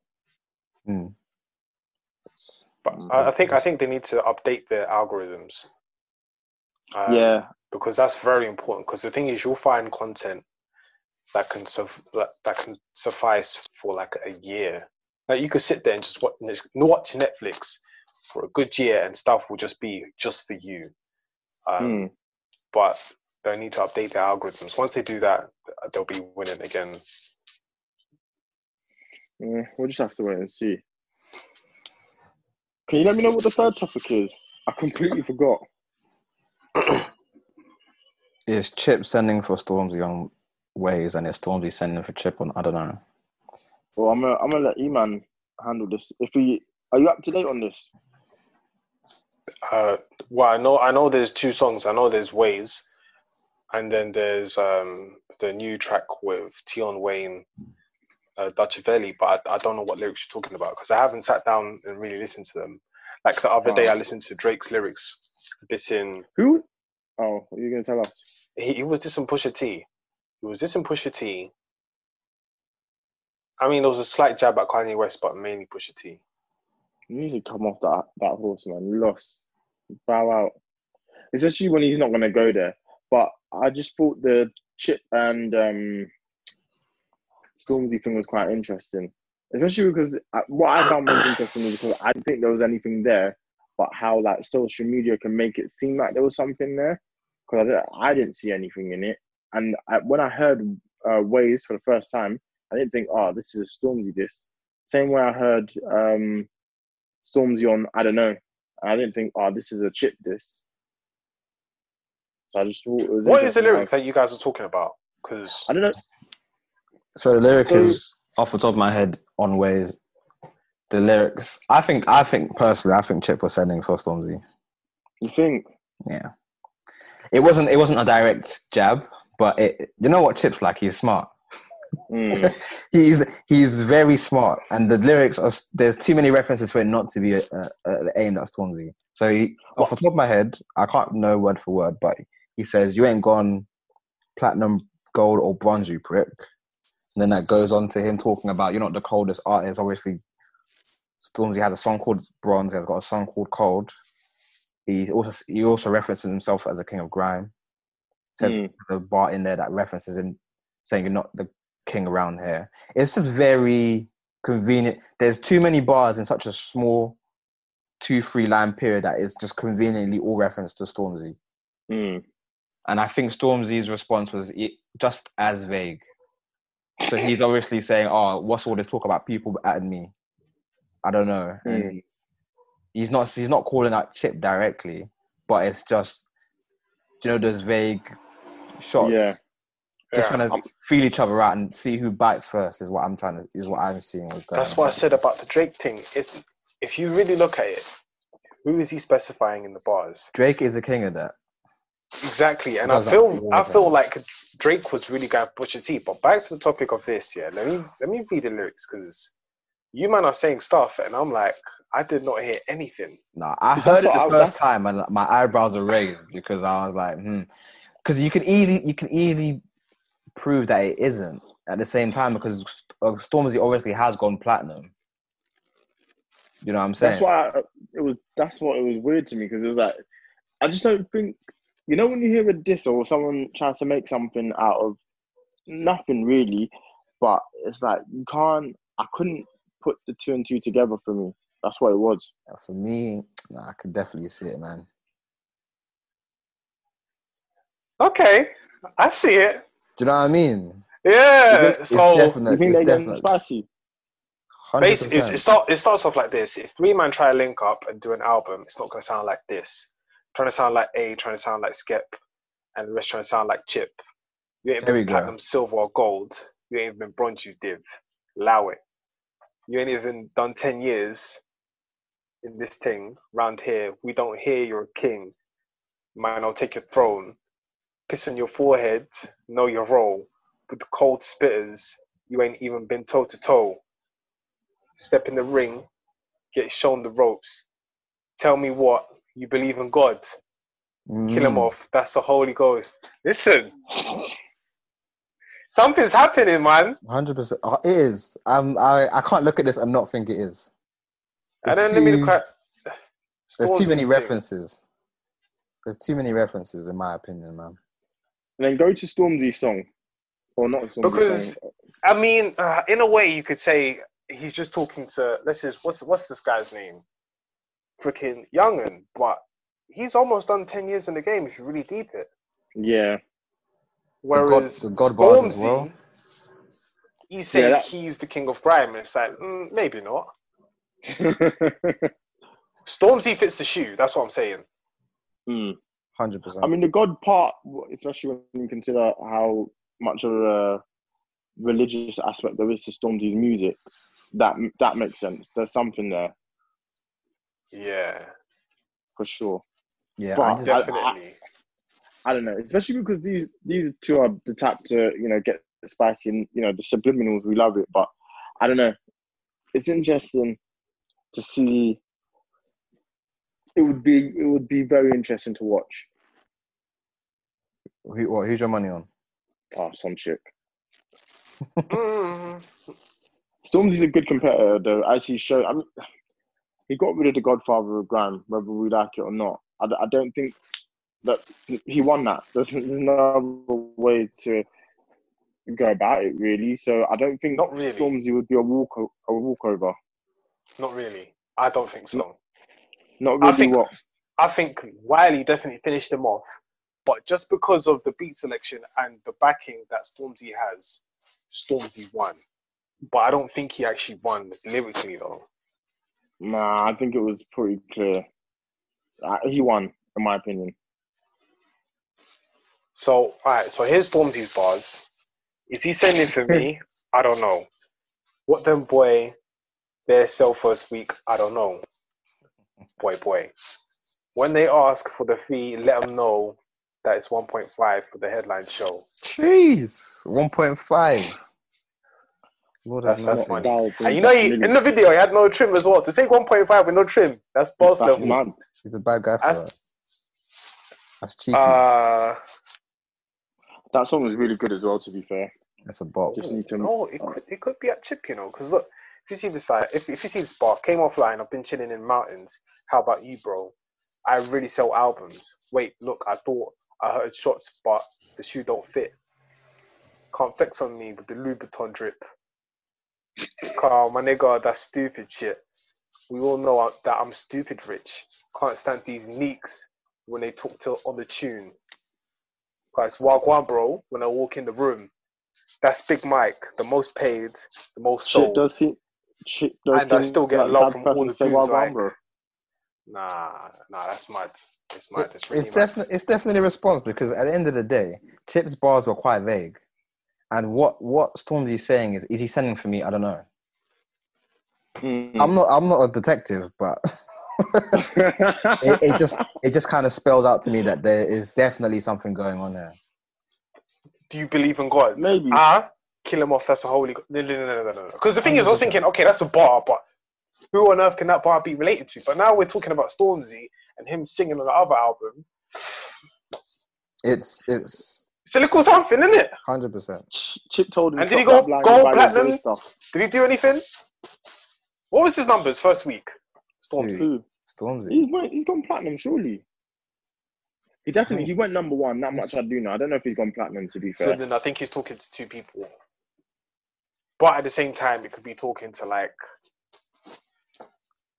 Mm. But I, I think I think they need to update their algorithms. Um, yeah, because that's very important. Because the thing is, you'll find content that can that, that can suffice for like a year. Like you could sit there and just watch, watch Netflix for a good year, and stuff will just be just for you. Um, Hmm. But they need to update their algorithms. Once they do that, they'll be winning again. yeah, we'll just have to wait and see. Can you let me know what the third topic is? I completely forgot. Is Chip sending for Stormzy on ways, and is Stormzy sending for Chip on I don't know. Well, I'm gonna I'm gonna let E-Man handle this. If we are you up to date on this? Uh, well, I know I know there's two songs. I know there's Ways, and then there's um the new track with Tion Wayne, uh. But I, I don't know what lyrics you're talking about because I haven't sat down and really listened to them. Like the other day, I listened to Drake's lyrics. This in Who? Oh, what are you gonna tell us? he, he was this in Pusha T. He was this in Pusha T. I mean, there was a slight jab at Kanye West, but mainly Pusha T. You need to come off that that horse, man. You lost. Bow out. Especially when he's not gonna go there. But I just thought the Chip and um Stormzy thing was quite interesting. Especially because I, what I found most interesting is because I didn't think there was anything there, but how like social media can make it seem like there was something there. Because I, didn't- I didn't see anything in it, and I, when I heard uh, Ways for the first time, I didn't think, oh, this is a Stormzy disc. Same way I heard um, Stormzy on, I don't know. I didn't think, oh, this is a chip disc. So I just thought it was. What is the lyric that you guys are talking about? Because I don't know. So the lyric So- is off the top of my head on ways. The lyrics, I think, I think personally, I think Chip was sending for Stormzy. You think? Yeah, it wasn't, it wasn't a direct jab, but it, you know what Chip's like? He's smart. Mm. he's he's very smart, and the lyrics are. There's too many references for it not to be a, a, a aimed at Stormzy. So he, off the top of my head, I can't know word for word, but he says, "You ain't gone platinum, gold, or bronze, you prick." And then that goes on to him talking about you're not the coldest artist. Obviously, Stormzy has a song called Bronze. He has got a song called Cold. He also he also references himself as the king of grime. Says Mm. there's a bar in there that references him saying you're not the king around here. It's just very convenient. There's too many bars in such a small two three line period that is just conveniently all reference to Stormzy. Mm. And I think Stormzy's response was just as vague. So he's obviously saying, "Oh, what's all this talk about people at me?" I don't know. And Mm. he's, he's not he's not calling out Chip directly, but it's just you know those vague shots. Yeah. Just Yeah, trying to feel each other out and see who bites first is what I'm trying to is what I'm seeing was going. that's what I said about the Drake thing. If if you really look at it, who is he specifying in the bars? Drake is the king of that. Exactly, and I feel all the I feel like Drake was really going to Pusha T. But back to the topic of this, yeah. Let me let me read the lyrics because you man are saying stuff, and I'm like, I did not hear anything. Nah, I That's heard it the I- first that's- time and my eyebrows are raised because I was like, hmm. Because you can easily you can easily prove that it isn't at the same time because uh, Stormzy obviously has gone platinum. You know what I'm saying? That's why I, it was. That's what it was weird to me because it was like, I just don't think. You know, when you hear a diss or someone tries to make something out of nothing really, but it's like you can't. I couldn't put the two and two together for me. That's what it was. For me, nah, I could definitely see it, man. Okay, I see it. Do you know what I mean? Yeah. It's So definite. you think it's they're definite. spicy? basically, it, start, it starts off like this. If three man try to link up and do an album, it's not going to sound like this. Trying to sound like A, trying to sound like Skep, and the rest trying to sound like Chip. You ain't There we been go. platinum, silver, or gold. You ain't even been bronze, you div. Allow it. You ain't even done 10 years in this thing. Round here, we don't hear you're a king. Man, I'll take your throne. Piss on your forehead, know your role. With the cold spitters, you ain't even been toe to toe. Step in the ring, get shown the ropes. Tell me what, you believe in God. Kill him Mm. off. That's the Holy Ghost. Listen, Something's happening, man. Hundred percent. Uh, It is. Um, I I can't look at this and not think it is. And There's then let me too- look at. There's too many Stormzy's thing. references. There's too many references, in my opinion, man. And then go to Stormzy's song, or not Stormzy's Because- song. I mean, uh, in a way, you could say he's just talking to. Let's just what's what's this guy's name? Freaking Youngin, but he's almost done ten years in the game. If you really deep it. Yeah, God- Whereas the God bars as Stormzy, well. he's saying Yeah, that- he's the king of grime, and it's like mm, maybe not. Stormzy fits the shoe. That's what I'm saying. Hundred percent. I mean, the God part, especially when you consider how much of a religious aspect there is to Stormzy's music, that that makes sense. There's something there Yeah, for sure. Yeah, but- I I- definitely. I don't know, especially because these these two are the type to you know get spicy and you know the subliminals. We love it, but I don't know. It's interesting to see. It would be it would be very interesting to watch. who, what, who's your money on? Oh, some chick. Mm, Stormzy's a good competitor, though, as he showed. I mean, he got rid of the Godfather of Grime, whether we like it or not. I don't think that he won that. There's, there's no other way to go about it, really. So I don't think Not really. Stormzy would be a walk a walkover. not really. I don't think so. Not I really. think- what? I think Wiley definitely finished him off, but just because of the beat selection and the backing that Stormzy has, Stormzy won. But I don't think he actually won lyrically though. Nah, I think it was pretty clear. Uh, he won, in my opinion. So, alright, so here's Stormzy's bars. Is he sending for me? I don't know. What them boy, their sell first week? I don't know. Boy, boy. When they ask for the fee, let them know that it's 1.5 for the headline show. Jeez, one point five. Lord That's- that's mercy. money. That And you know, he, in the video, he had no trim as well. To say 1.5 with no trim, that's boss that's level. mad. He's a bad guy for That's- that. That's cheeky. Uh, That song was really good as well. To be fair, That's a bot. just need to. no, it could, it could be at Chip, you know, because look, if you see this side, if, if you see this bar, came offline, I've been chilling in mountains. How about you, bro? I really sell albums. Wait, look, I thought I heard shots, but the shoe don't fit. Can't flex on me with the Louboutin drip. Carl, my nigga, that's stupid shit. We all know that I'm stupid rich. Can't stand these neeks when they talk to on the tune. Guys, wagwan, bro. When I walk in the room, that's Big Mike, the most paid, the most Shit does seem. Shit does And I still get like the love from of person all the say, dudes, "Well, like- bro." Nah, nah, that's mad. It's mad. It's, really it's mad. definitely it's definitely a response because at the end of the day, Chip's bars were quite vague, and what what Stormzy's saying is is he sending for me? I don't know. Mm. I'm not I'm not a detective, but it, it just it just kind of spells out to me that there is definitely something going on there. Do you believe in God? Maybe. Ah, kill him off. That's a holy. No, no, no, no, no, no. Because the thing is, I was thinking, okay, that's a bar, but who on earth can that bar be related to? But now we're talking about Stormzy and him singing on the other album. It's it's It's a something, isn't it? hundred percent. Ch- Chip told him. And did he stop go gold, and buy his platinum? Stuff. Did he do anything? What was his numbers first week? Stormzy. Who? Stormzy. He's went. He's gone platinum, surely. He definitely he went number one. That much I do know. I don't know if he's gone platinum. To be So fair, then I think he's talking to two people. But at the same time, it could be talking to like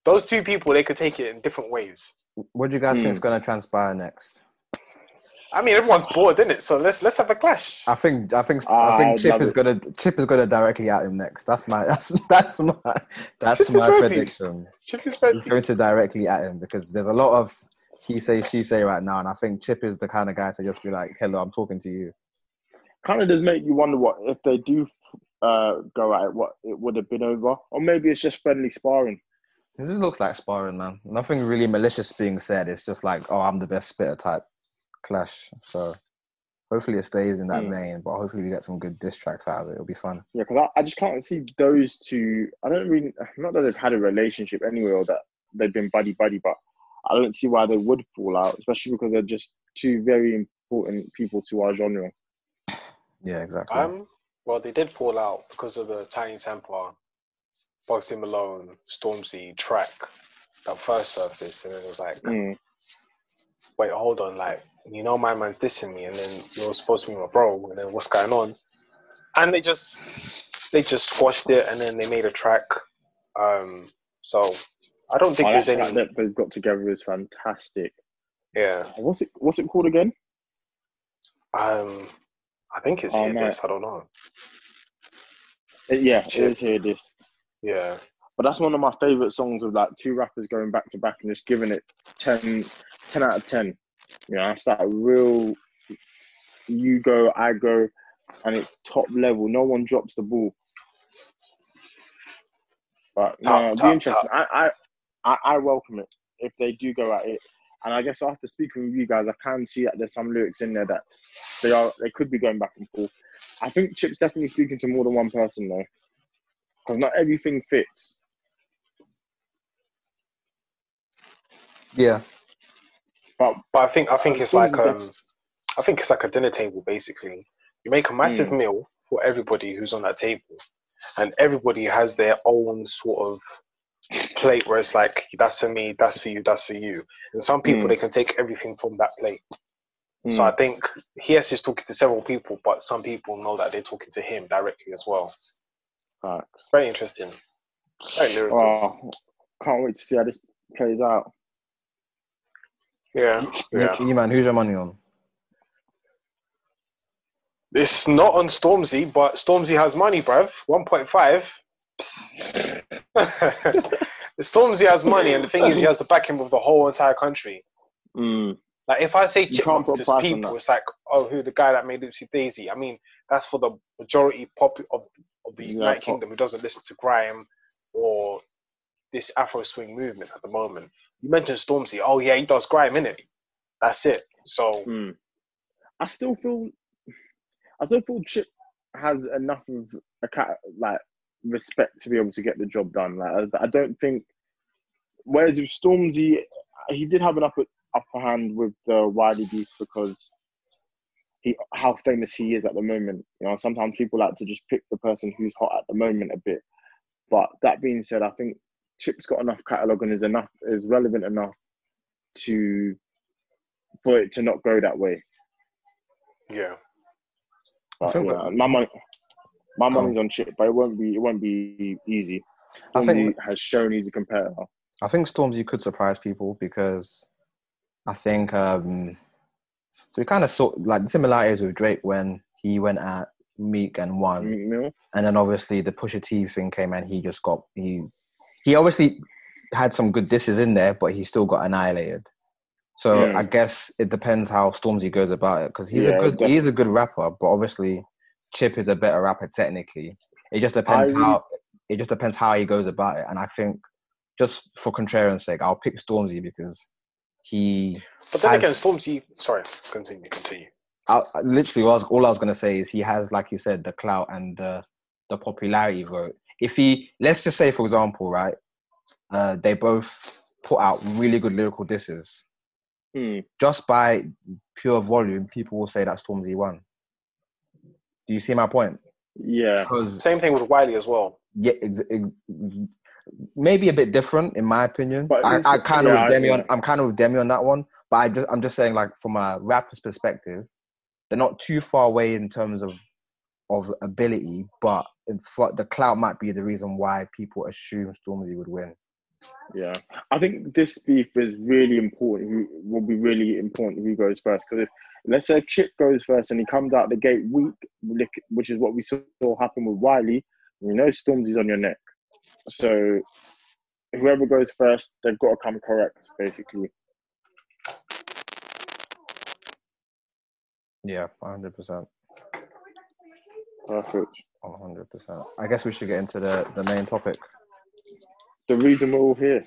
those two people. They could take it in different ways. What do you guys Hmm. think is going to transpire next? I mean, everyone's bored, isn't it? So let's let's have a clash. I think I think I Ah, think I'd Chip is it. gonna Chip is gonna directly at him next. That's my that's that's my that's Chip my ready. prediction. Chip is He's going to directly at him because there's a lot of he say she say right now, and I think Chip is the kind of guy to just be like, "Hello, I'm talking to you." kind of does make you wonder what if they do uh, go at it, what it would have been over, or maybe it's just friendly sparring. It just looks like sparring, man. Nothing really malicious being said. It's just like, "Oh, I'm the best spitter" type clash. So hopefully it stays in that Hmm. vein, but hopefully we get some good diss tracks out of it. It'll be fun. Yeah, because I, I just can't see those two. I don't really, not that they've had a relationship anyway, or that they've been buddy buddy, but I don't see why they would fall out, especially because they're just two very important people to our genre. Yeah, exactly. I'm Well, they did fall out because of the Tinie Tempah, Bugsy Malone, Stormzy track that first surfaced, and then it was like, Mm. Wait, hold on, like, you know, my man's dissing me, and then you're supposed to be my bro, and then what's going on? And they just, they just squashed it, and then they made a track. Um, so I don't think Oh, there's any, that they've got together is fantastic. yeah. What's it? What's it called again? Um, I think it's Oh, here. This I don't know. Uh, yeah, it is here. This, Yeah, but that's one of my favorite songs of like two rappers going back to back and just giving it 10, 10 out of ten. You know, that's that real. You go, I go, and it's top level. No one drops the ball. But no, Top, it'll be top, interesting. I, I, I, I welcome it if they do go at it. And I guess after speaking with you guys, I can see that there's some lyrics in there that they are they could be going back and forth. I think Chip's definitely speaking to more than one person though, because not everything fits. Yeah. But but I think I think it's like um, I think it's like a dinner table basically. You make a massive Mm. meal for everybody who's on that table, and everybody has their own sort of plate where it's like that's for me, that's for you, that's for you. And some people Mm. they can take everything from that plate. So Mm. I think he yes, he's talking to several people, but some people know that they're talking to him directly as well. Right. Very interesting. Very lyrical. Oh, can't wait to see how this plays out. Yeah, yeah. E man, who's your money on? It's not on Stormzy, but Stormzy has money, bruv. 1.5. Stormzy has money, and the thing is, he has the backing of the whole entire country. Mm. Like, if I say Chipmunk to a price on people, it's like, oh, who the guy that made Oopsie Daisy? I mean, that's for the majority pop of, of the Yeah, United pop. Kingdom who doesn't listen to grime or this Afro swing movement at the moment. You mentioned Stormzy. Oh, yeah, he does grime, innit? That's it. So, Mm. I still feel, I still feel Chip has enough of a cat like respect to be able to get the job done. Like I, I don't think. Whereas with Stormzy, he did have an upper upper hand with the Wiley beef because he how famous he is at the moment. You know, sometimes people like to just pick the person who's hot at the moment a bit. But that being said, I think Chip's got enough catalog and is enough is relevant enough to for it to not go that way. yeah. But, yeah, that- my money, my Oh. money's on Chip, but it won't be it won't be easy. I think- has shown he's a competitor. I think Stormzy could surprise people because I think um, so we kind of saw like the similarities with Drake when he went at Meek and won, Meek Mill. and then obviously the Pusha T thing came and he just got he he obviously had some good dishes in there, but he still got annihilated. So Yeah. I guess it depends how Stormzy goes about it because he's Yeah, a good he's a good rapper, but obviously Chip is a better rapper technically. It just depends I how it just depends how he goes about it, and I think just for contrarian's sake, I'll pick Stormzy because he But then I- again, Stormzy. Sorry, continue, continue. I, I- literally was all I was gonna say is he has, like you said, the clout and the the popularity vote. If he, let's just say, for example, right, uh, they both put out really good lyrical disses. Hmm. Just by pure volume, people will say that Stormzy won. Do you see my point? Yeah, Same thing with Wiley as well. yeah, ex- ex- maybe a bit different in my opinion. I, I kind of yeah, with Demi on. I'm kind of with Demi on that one. But I just I'm just saying like from a rapper's perspective, they're not too far away in terms of of ability, but it's for, the clout might be the reason why people assume Stormzy would win. yeah. I think this beef is really important. Who will be really important? Who goes first? Because if let's say Chip goes first and he comes out the gate weak, which is what we saw happen with Wiley, you know Stormzy's on your neck. So whoever goes first, they've got to come correct, basically. Yeah, 100, percent Perfect. 100. percent I guess we should get into the the main topic. The reason we're all here.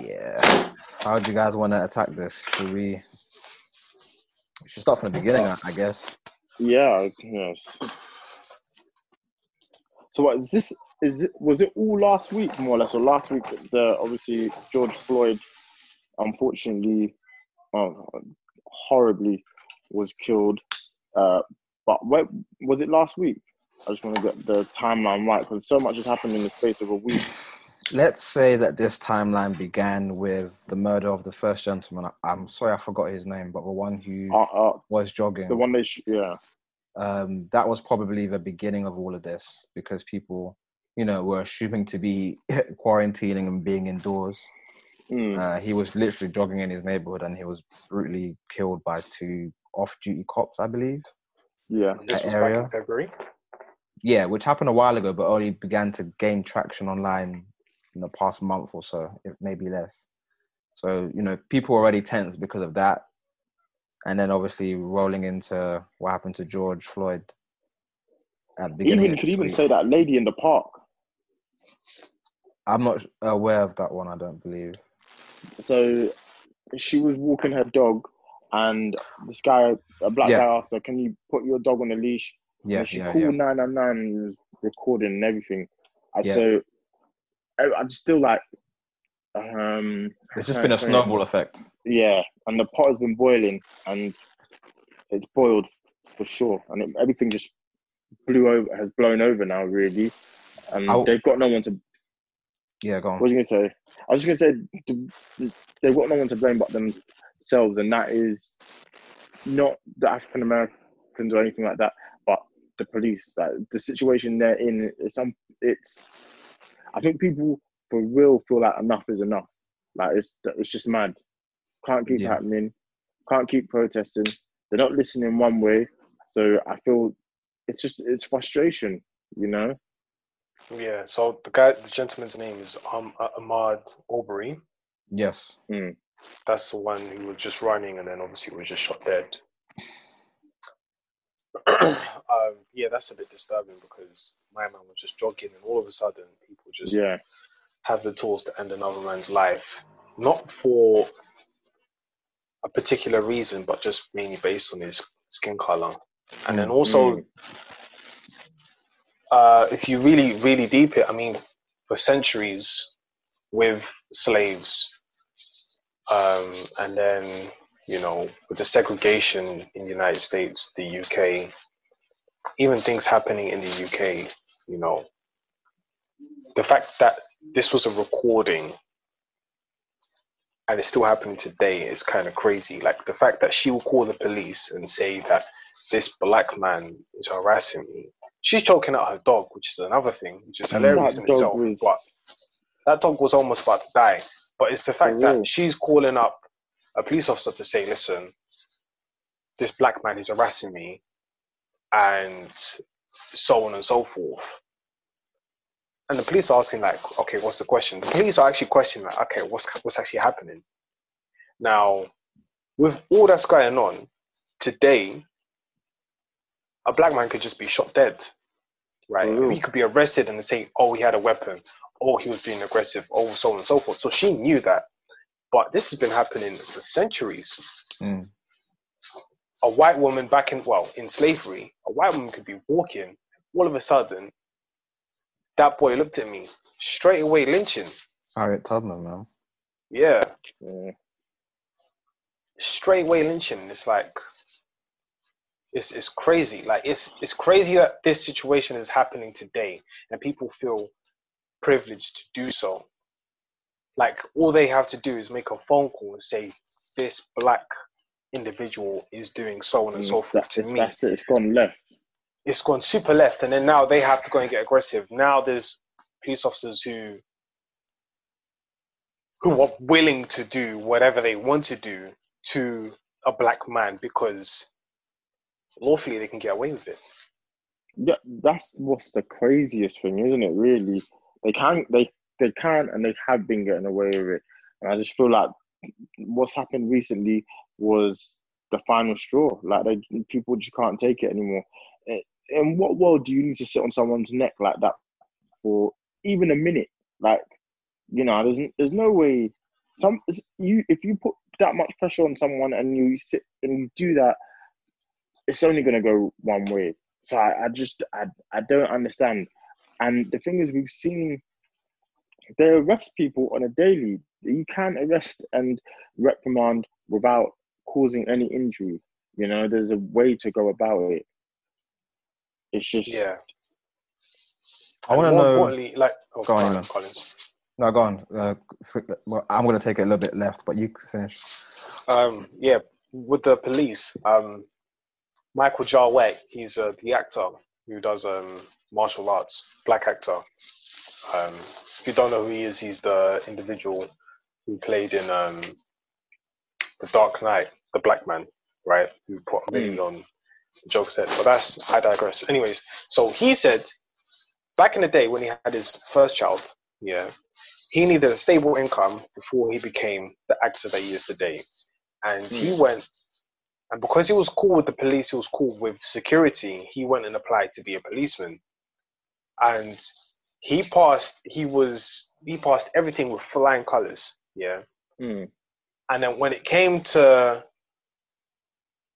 Yeah. How do you guys want to attack this? Should we? we should start from the beginning, I I guess. Yeah, yes. So what is this? Is it was it all last week more or less? Or last week, the obviously George Floyd, unfortunately, oh, horribly, was killed. Uh, but what was it last week? I just want to get the timeline right because so much has happened in the space of a week. Let's say that this timeline began with the murder of the first gentleman. I'm sorry, I forgot his name, but the one who Uh, uh, was jogging. the one they, sh- yeah, um, that was probably the beginning of all of this because people, you know, were assuming to be quarantining and being indoors. Mm. Uh, he was literally jogging in his neighborhood and he was brutally killed by two off-duty cops, I believe. Yeah, This was area? back in February. Yeah, which happened a while ago, but only began to gain traction online in the past month or so, if maybe less. So you know, people were already tense because of that, and then obviously rolling into what happened to George Floyd at the beginning. even of could even week. say that lady in the park. I'm not aware of that one. I don't believe. So she was walking her dog, and this guy, a black Yeah. guy, asked her, "Can you put your dog on a leash?" Yeah, and she yeah, called nine nine nine and was recording and everything. And Yeah. so I, I'm still like, um, It's just been a snowball effect. Yeah, and the pot has been boiling, and it's boiled for sure, and it, everything just blew over, has blown over now, really, and I'll- they've got no one to. Yeah, go on. What was you gonna say? I was just gonna say they've got no one to blame but themselves, and that is not the African Americans or anything like that, but the police. Like the situation they're in, it's some. It's. I think people for real feel like enough is enough. Like it's it's just mad. Can't keep Yeah. happening. Can't keep protesting. They're not listening one way. So I feel it's just it's frustration. You know. Yeah. So the guy, the gentleman's name is um, Ahmaud Arbery. Yes. That's the one who was just running and then obviously was just shot dead. um, yeah, that's a bit disturbing because my man was just jogging and all of a sudden people just Yeah. have the tools to end another man's life. Not for a particular reason, but just mainly based on his skin color. And then also, Mm. uh, if you really, really deep it, I mean, for centuries with slaves, um, and then, you know, with the segregation in the United States, the UK, even things happening in the UK, you know, the fact that this was a recording and it's still happening today is kind of crazy. Like the fact that she will call the police and say that this black man is harassing me. She's choking out her dog, which is another thing, which is Mm. hilarious That in itself. was- But that dog was almost about to die. But it's the fact real. that she's calling up a police officer to say, listen, this black man is harassing me, and so on and so forth. And the police are asking, like, okay, what's the question? The police are actually questioning, like, okay, what's what's actually happening? Now, with all that's going on today, a black man could just be shot dead, right? For real. He could be arrested and say, oh, he had a weapon, or he was being aggressive, oh, so on and so forth. So she knew that. But this has been happening for centuries. Mm. A white woman back in, well, in slavery, a white woman could be walking, all of a sudden, that boy looked at me, straight away lynching. Harriet Tubman, man. Yeah, Yeah. straight away lynching. It's like, it's, it's crazy. Like, it's, it's crazy that this situation is happening today and people feel privileged to do so. Like, all they have to do is make a phone call and say, this black individual is doing so on and so Mm, forth to it's- me. That's it. It's gone left. it's gone super left, and then now they have to go and get aggressive. Now there's police officers who who are willing to do whatever they want to do to a black man because lawfully they can get away with it. Yeah, that's what's the craziest thing, isn't it? Really, they can, they they can, and they have been getting away with it. And I just feel like what's happened recently was the final straw. Like they, people just can't take it anymore. Eh, In what world do you need to sit on someone's neck like that for even a minute? Like, you know, there's there's no way. Some you if you put that much pressure on someone and you sit and you do that, it's only gonna go one way. So I, I just I, I don't understand. And the thing is, we've seen they arrest people on a daily. You can't arrest and reprimand without causing any injury. You know, there's a way to go about it. It's just Yeah. I want to more know. importantly, like, oh, Go on, on, Collins. No, go on. Uh, I'm going to take it a little bit left, but you finish. Um, yeah, with the police, um, Michael Jai White, he's uh, the actor who does um, martial arts, black actor. Um, if you don't know who he is, he's the individual who played in um, The Dark Knight, the black man, right? Who put a million on the Joker's head. But that's, I digress. Anyways, so he said back in the day when he had his first child, yeah, he needed a stable income before he became the actor that he is today. And he went, and because he was cool with the police, he was cool with security, he went and applied to be a policeman. And he passed, he was, he passed everything with flying colors, yeah. Mm. And then when it came to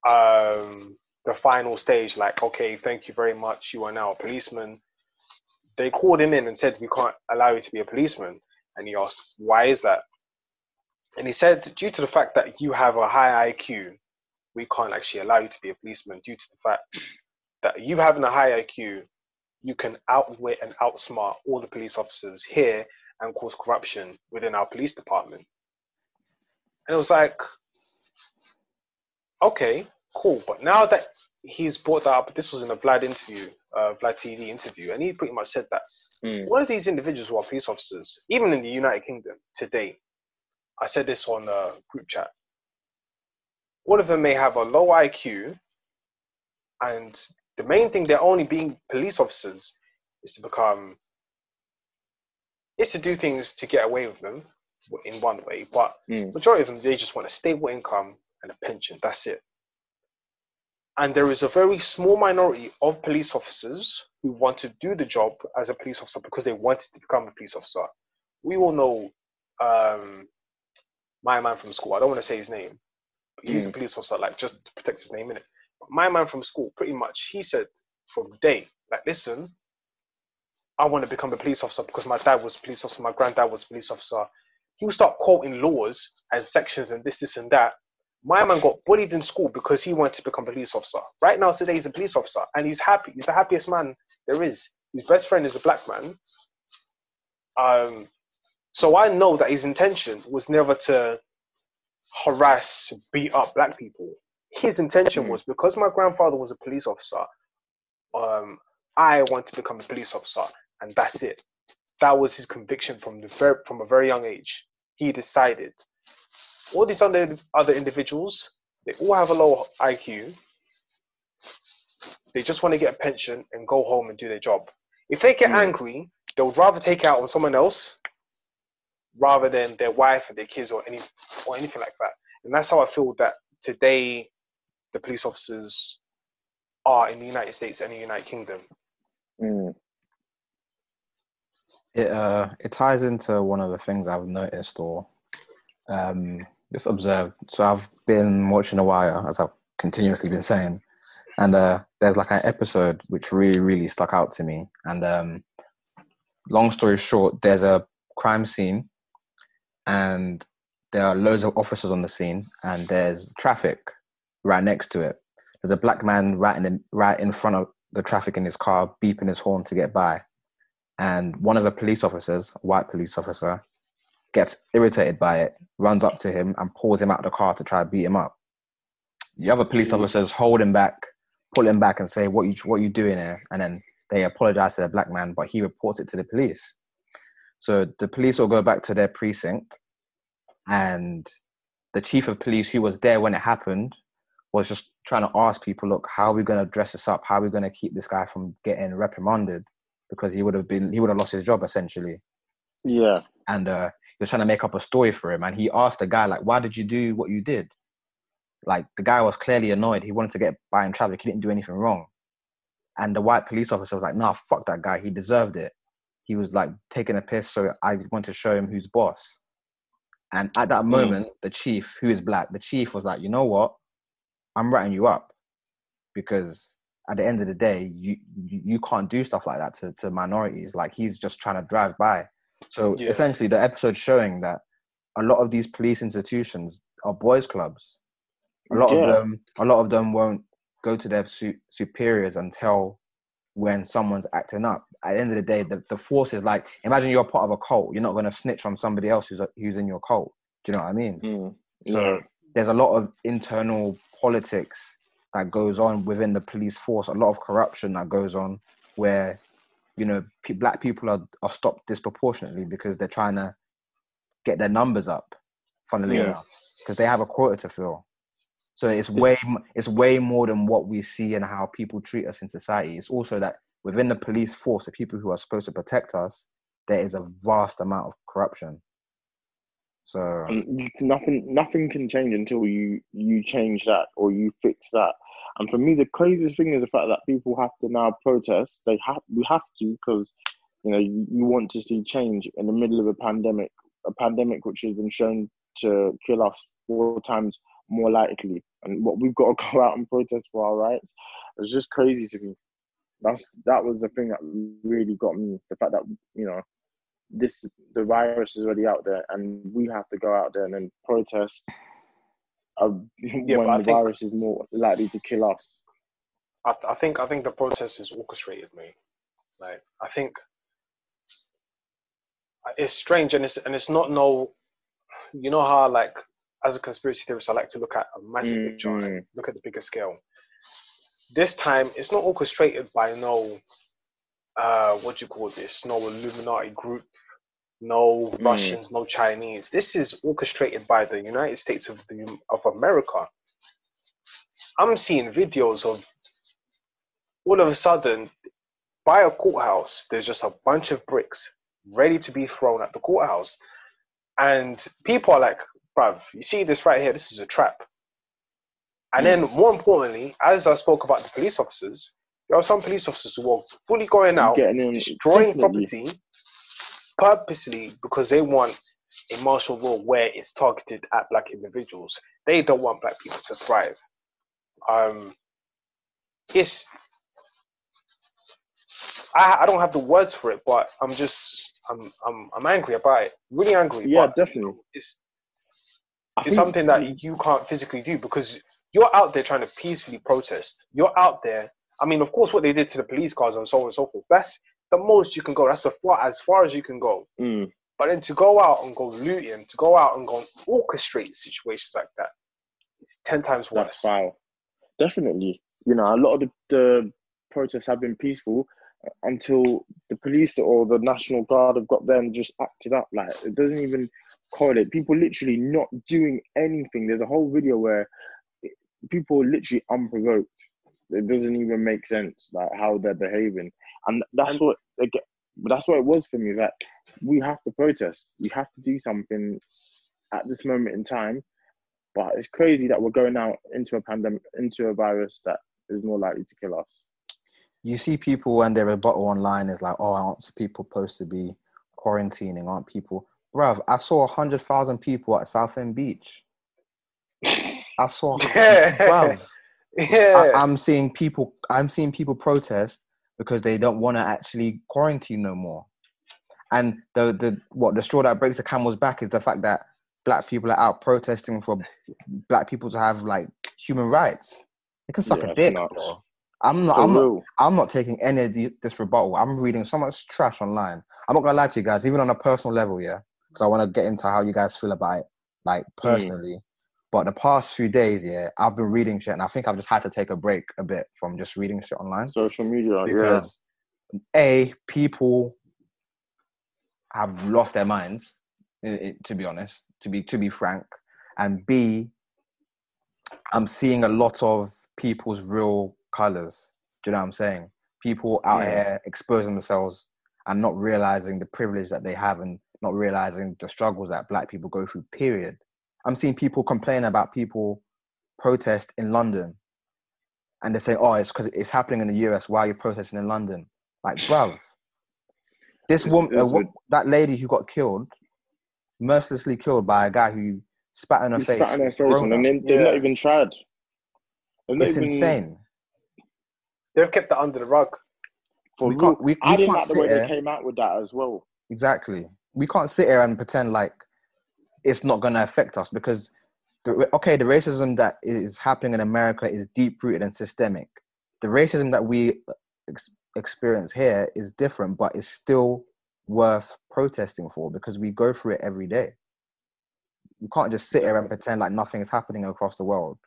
um, the final stage, like, okay, thank you very much, you are now a policeman. They called him in and said, we can't allow you to be a policeman. And he asked, why is that? And he said, due to the fact that you have a high IQ, we can't actually allow you to be a policeman due to the fact that you having a high IQ, you can outwit and outsmart all the police officers here and cause corruption within our police department. And it was like, okay, cool. But now that he's brought that up, this was in a Vlad interview, uh, Vlad TV interview, and he pretty much said that Mm. one of these individuals who are police officers, even in the United Kingdom today, I said this on a group chat. All of them may have a low IQ, and the main thing they're only being police officers is to become, is to do things to get away with them in one way, but Mm. majority of them they just want a stable income and a pension. That's it. And there is a very small minority of police officers who want to do the job as a police officer because they wanted to become a police officer. We all know um, my man from school. I don't want to say his name, he's a police officer, like just to protect his name in it. My man from school, pretty much, he said from day, like, listen, I want to become a police officer because my dad was a police officer, my granddad was a police officer. He would start quoting laws and sections and this, this, and that. My man got bullied in school because he wanted to become a police officer. Right now, today, he's a police officer and he's happy. He's the happiest man there is. His best friend is a black man. Um, so I know that his intention was never to harass, beat up black people. His intention Mm. was because my grandfather was a police officer, um, I want to become a police officer, and that's it. That was his conviction from the very, from a very young age. He decided. All these other other individuals, they all have a low IQ. They just want to get a pension and go home and do their job. If they get Mm. angry, they would rather take it out on someone else rather than their wife and their kids or any or anything like that. And that's how I feel that today the police officers are in the United States and the United Kingdom. Mm. It uh it ties into one of the things I've noticed or um just observed. So I've been watching a wire as I've continuously been saying, and uh there's like an episode which really really stuck out to me. And um long story short, there's a crime scene, and there are loads of officers on the scene, and there's traffic right next to it. There's a black man right in the, right in front of the traffic in his car, beeping his horn to get by and one of the police officers, a white police officer, gets irritated by it, runs up to him and pulls him out of the car to try to beat him up. The other police Mm. officers hold him back, pull him back, and say, "What you what you doing here?" And then they apologize to the black man, but he reports it to the police. So the police will go back to their precinct, and the chief of police, who was there when it happened, was just trying to ask people, "Look, how are we going to dress this up? How are we going to keep this guy from getting reprimanded?" Because he would have been he would have lost his job essentially Yeah. and uh, he was trying to make up a story for him. And he asked the guy, like, "Why did you do what you did?" Like the guy was clearly annoyed. He wanted to get by in traffic. He didn't do anything wrong. And the white police officer was like, "Nah, fuck that guy. He deserved it. He was like taking a piss. So I want to show him who's boss." And at that Mm. moment, the chief, who is black, the chief was like, "You know what? I'm writing you up because." At the end of the day, you you, you can't do stuff like that to, to minorities. Like he's just trying to drive by. So Yeah. essentially, the episode showing that a lot of these police institutions are boys' clubs. A lot Yeah. of them, a lot of them won't go to their su- superiors and tell when someone's acting up. At the end of the day, the, the force is like imagine you're part of a cult. You're not going to snitch on somebody else who's who's in your cult. Do you know what I mean? Mm. So Yeah. there's a lot of internal politics that goes on within the police force. A lot of corruption that goes on where you know pe- black people are are stopped disproportionately because they're trying to get their numbers up. Funnily Yeah. enough, because they have a quota to fill. So it's way it's way more than what we see and how people treat us in society. It's also that within the police force, the people who are supposed to protect us, there is a vast amount of corruption. So you, nothing nothing can change until you you change that or you fix that. And for me the craziest thing is the fact that people have to now protest. They have we have to because you know you, you want to see change in the middle of a pandemic a pandemic which has been shown to kill us four times more likely. And what we've got to go out and protest for our rights. It's just crazy to me that's that was the thing that really got me the fact that you know this the virus is already out there and we have to go out there and then protest uh, but when the think- virus is more likely to kill us. I, th- I think I think the protest is orchestrated, mate. Like I think it's strange, and it's and it's not no. You know how like as a conspiracy theorist, I like to look at a massive picture Mhm. and look at the bigger scale. This time, it's not orchestrated by no, uh, what do you call this? No Illuminati group, no Mm. Russians, no Chinese. This is orchestrated by the United States of the of America. I'm seeing videos of all of a sudden by a courthouse, there's just a bunch of bricks ready to be thrown at the courthouse. And people are like, bruv, you see this right here, this is a trap. And then more importantly, as I spoke about the police officers, there are some police officers who are fully going out, Getting in, destroying definitely. property purposely because they want a martial law where it's targeted at black individuals. They don't want black people to thrive. Um, it's I, I don't have the words for it, but I'm just I'm I'm I'm angry about it. Really angry. Yeah, definitely. It's it's something that you can't physically do because you're out there trying to peacefully protest. You're out there. I mean, of course, what they did to the police cars and so on and so forth. That's the most you can go. That's as far as far as you can go. Mm, But then to go out and go looting, to go out and go and orchestrate situations like that, it's ten times that's worse. foul. Definitely. You know, a lot of the, the protests have been peaceful until the police or the National Guard have got there and just acted up. Like it doesn't even correlate. People literally not doing anything. There's a whole video where people are literally unprovoked. It doesn't even make sense like how they're behaving, and that's And- what they get. But that's what it was for me. Is that we have to protest. We have to do something at this moment in time. But it's crazy that we're going out into a pandemic, into a virus that is more likely to kill us. you see people when their rebuttal online is like, "Oh, aren't people supposed to be quarantining? Aren't people?" Bruv, I saw hundred thousand people at Southend Beach. I saw, Yeah. bruv. Yeah. I, I'm seeing people. I'm seeing people protest because they don't want to actually quarantine no more. And the the what the straw that breaks the camel's back is the fact that black people are out protesting for black people to have like human rights. They can suck Yeah, a dick. I'm not. For I'm not. I'm not taking any of the, this rebuttal. I'm reading so much trash online. I'm not gonna lie to you guys, even on a personal level, yeah, because I want to get into how you guys feel about it, like mm. personally. But the past few days, yeah, I've been reading shit, and I think I've just had to take a break a bit from just reading shit online Social media, yeah. a people have lost their minds, to be honest, to be to be frank, and b I'm seeing a lot of people's real colors. Do you know what I'm saying? People out Yeah. here exposing themselves and not realizing the privilege that they have and not realizing the struggles that black people go through, period. I'm seeing people complain about people protest in London and they say, oh, it's because it's happening in the US. Why are you protesting in London? Like, bruv, this It's- woman, it's uh, wo- that lady who got killed, mercilessly killed by a guy who spat in her face. spat in their with face and Corona. then they've not even tried. They've It's even- insane. They've kept that under the rug. For We real. can't- we- we I didn't like the sit way here- they came out with that as well. Exactly. We can't sit here and pretend like it's not going to affect us because, the, okay, the racism that is happening in America is deep rooted and systemic. The racism that we ex- experience here is different, but it's still worth protesting for because we go through it every day. You can't just sit here and pretend like nothing is happening across the world.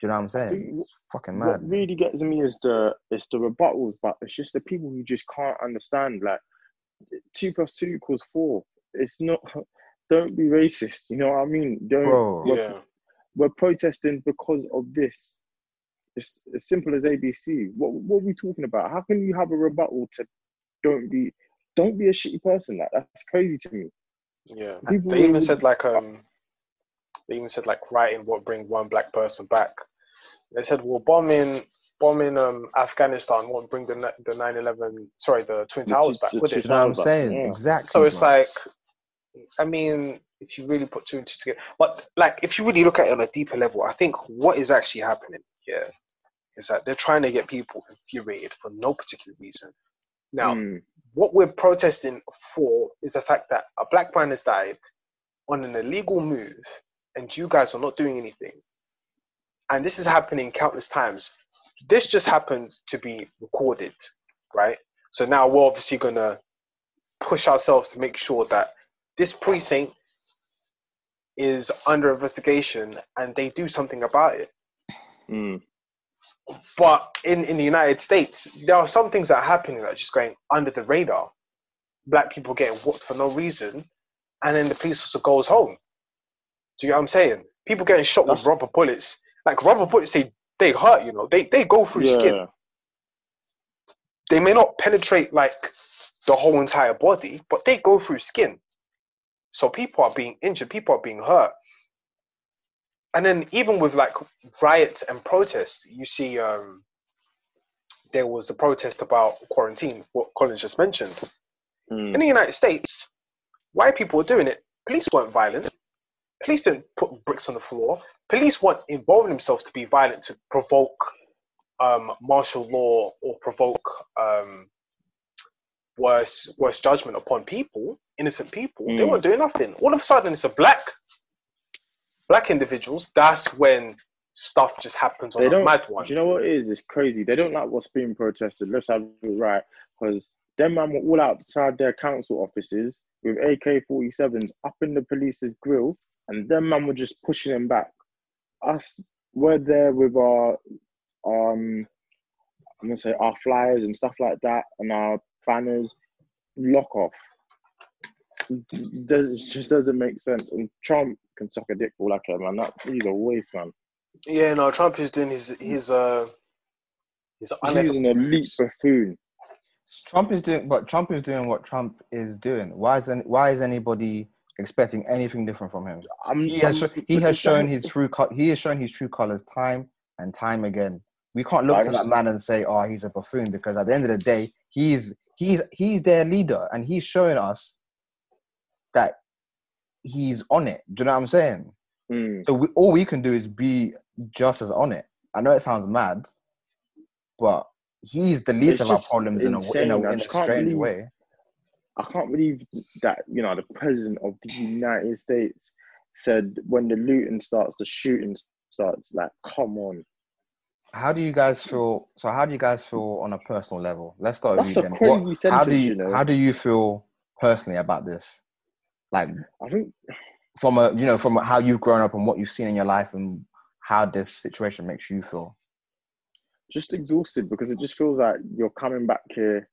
Do you know what I'm saying? It's fucking mad. What really gets me is the it's the rebuttals, but it's just the people who just can't understand. Like two plus two equals four. It's not. Don't be racist. You know what I mean? Don't. Bro. We're, Yeah. we're protesting because of this. It's as simple as ABC. What what are we talking about? How can you have a rebuttal to don't be don't be a shitty person? Like that's crazy to me. Yeah. People They even really- said like um they even said like writing what bring one black person back. They said well bombing bombing um Afghanistan won't bring the the 9/11 sorry the twin towers back the would two it? Do you know what I'm saying? yeah. Exactly. So it's bro. like I mean if you really put two and two together but like if you really look at it on a deeper level I think what is actually happening here is that they're trying to get people infuriated for no particular reason. Now Mm, what we're protesting for is the fact that a black man has died on an illegal move and you guys are not doing anything. And this is happening countless times. This just happened to be recorded, right? So now we're obviously going to push ourselves to make sure that this precinct is under investigation and they do something about it. mm. But in, in the United States, there are some things that are happening that are just going under the radar. Black people getting whooped for no reason, and then the police officer goes home. Do you know what I'm saying? People getting shot That's- with rubber bullets. Like rubber bullets, they, they hurt, you know. They they go through skin. They may not penetrate like the whole entire body, but they go through skin. So people are being injured, people are being hurt. And then even with like riots and protests, you see um there was the protest about quarantine, what Colin just mentioned. Mm. In the United States, white people were doing it. Police weren't violent. Police didn't put bricks on the floor. Police weren't involving themselves to be violent to provoke um, martial law or provoke um, worse worse judgment upon people, innocent people. They Mm. weren't doing nothing. All of a sudden, it's a black black individuals. That's when stuff just happens on They a don't. mad one. Do you know what it is? It's crazy. They don't like what's being protested. Let's have it right. Because them man were all outside their council offices with AK 47s up in the police's grill, and them man were just pushing them back. Us, we're there with our, um, I'm gonna say our flyers and stuff like that, and our banners. Lock off. It does- it just doesn't make sense. And Trump can suck a dick for all I care, man. That he's a waste, man. Yeah, no, Trump is doing his his uh his He's an elite moves. buffoon. Trump is doing, but Trump is doing what Trump is doing. Why is any, why is anybody expecting anything different from him? I'm, He has I'm- he has shown his true co- he has shown his true colors time and time again. We can't look I to that man and say, "Oh, he's a buffoon," because at the end of the day, he's he's he's their leader, and he's showing us that he's on it. Do you know what I'm saying? Mm, So we, all we can do is be just as on it. I know it sounds mad, but he's the least It's of our problems in a in a, in a strange believe- way. I can't believe that you know the president of the United States said when the looting starts, the shooting starts. Like, come on, How do you guys feel? So, how do you guys feel on a personal level? Let's start with That's you. a crazy What- how do you, you know. how do you feel personally about this? Like I think from a you know from how you've grown up and what you've seen in your life and how this situation makes you feel. just exhausted because it just feels like you're coming back here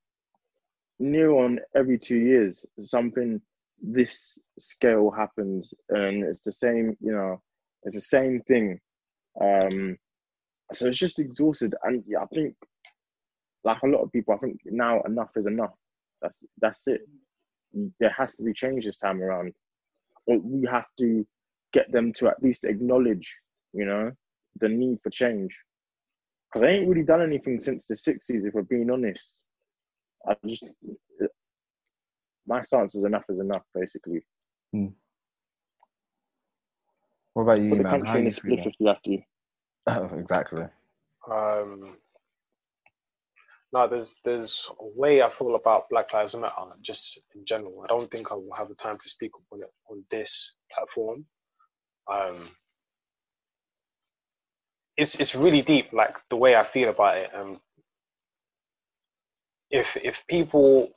near on every two years. Something this scale happens, and it's the same. You know, it's the same thing. Um, so it's just exhausted, and yeah, I think, like a lot of people, I think now enough is enough. That's that's it. There has to be change this time around. Or we have to get them to at least acknowledge, you know, the need for change because I ain't really done anything since the 60s, if we're being honest. I just, my stance is enough is enough, basically. What about you, Put the man? How country in you split feeling? if you have to. exactly. Um, no, there's there's a way I feel about Black Lives Matter just in general. I don't think I will have the time to speak on it on this platform. Um, it's it's really deep, like the way I feel about it. Um, if if people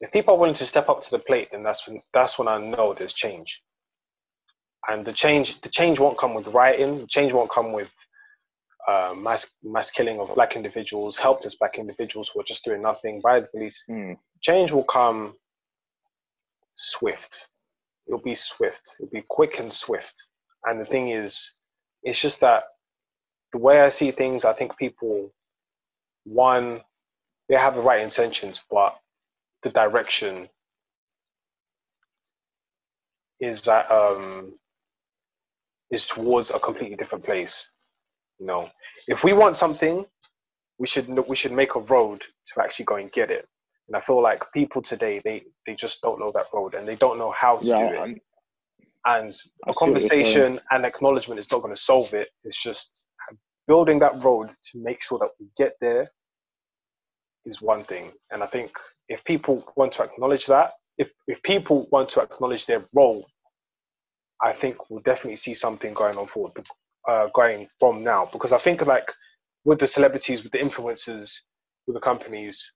if people are willing to step up to the plate, then that's when that's when I know there's change. And the change the change won't come with rioting. The change won't come with uh, mass mass killing of black individuals, helpless black individuals who are just doing nothing by the police. Mm. Change will come swift. It'll be swift. It'll be quick and swift. And the thing is, it's just that the way I see things, I think people, one, they have the right intentions, but the direction is that um, is towards a completely different place. You know, if we want something, we should we should make a road to actually go and get it. And I feel like people today they they just don't know that road and they don't know how to Yeah, do it. And I a see what you're conversation and acknowledgement is not going to solve it. It's just building that road to make sure that we get there is one thing. And I think if people want to acknowledge that, if if people want to acknowledge their role, I think we'll definitely see something going on forward, uh, going from now. Because I think like with the celebrities, with the influencers, with the companies,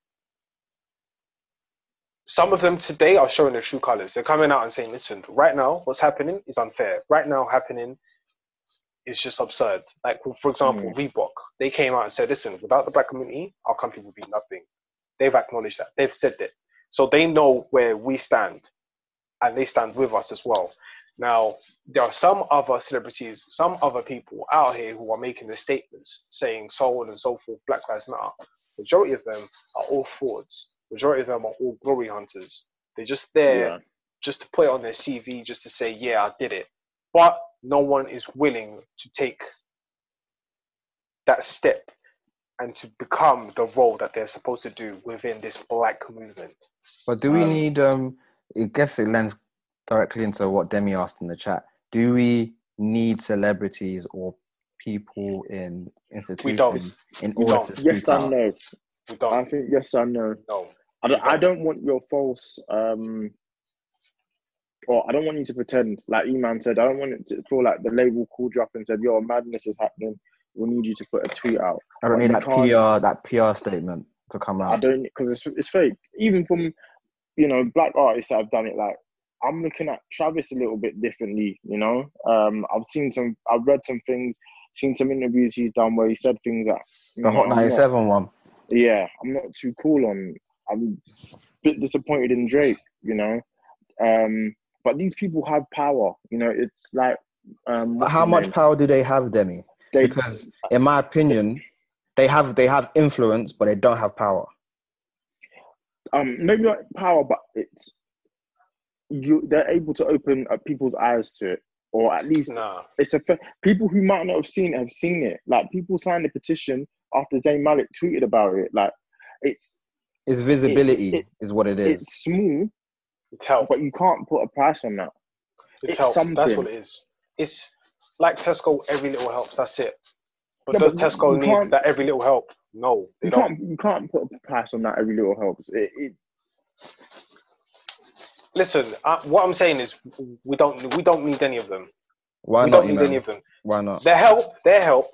some of them today are showing their true colors. They're coming out and saying, "Listen, right now, what's happening is unfair. Right now, happening is just absurd." Like, for example, Reebok, they came out and said, "Listen, without the black community, our company would be nothing." They've acknowledged that. They've said it, so they know where we stand, and they stand with us as well. Now, there are some other celebrities, some other people out here who are making the statements saying so on and so forth, Black Lives Matter. Majority of them are all frauds. Majority of them are all glory hunters. They're just there yeah. just to put it on their CV, just to say, yeah, I did it. But no one is willing to take that step and to become the role that they're supposed to do within this black movement. But do we Um, need? Um, I guess it lends directly into what Demi asked in the chat. Do we need celebrities or people in institutions in We order don't. to speak Yes out? and no. We I don't think yes and no. know. I don't, I don't. don't want your false um or I don't want you to pretend like Eman said, I don't want it to feel like the label called you up and said, Yo, madness is happening. We need you to put a tweet out. I don't But need that PR that PR statement to come out. I don't because it's it's fake. Even from you know, black artists that have done it like I'm looking at Travis a little bit differently, you know. Um I've seen some I've read some things, seen some interviews he's done where he said things that The Hot I'm not- 97 one. yeah, I'm not too cool on. I'm a bit disappointed in Drake, you know. Um, but these people have power, you know. It's like, um, how much name? power do they have, Demi? They, Because in my opinion, they have they have influence, but they don't have power. um, maybe not power, but it's you. They're able to open up people's eyes to it, or at least Nah. it's a fa- people who might not have seen it have seen it. Like people signed a petition after Zayn Malik tweeted about it. Like it's It's visibility, it- is what it is. it's small, It's help. but you can't put a price on that. It's, it's help. That's what it is. It's like Tesco, every little helps. That's it. But Yeah, does but Tesco need that every little help? No, You don't. can't you can't put a price on that. Every little helps. It, it, Listen, uh, what I'm saying is we don't we don't need any of them. Why we not? don't need any of them. Why not? Their help, their help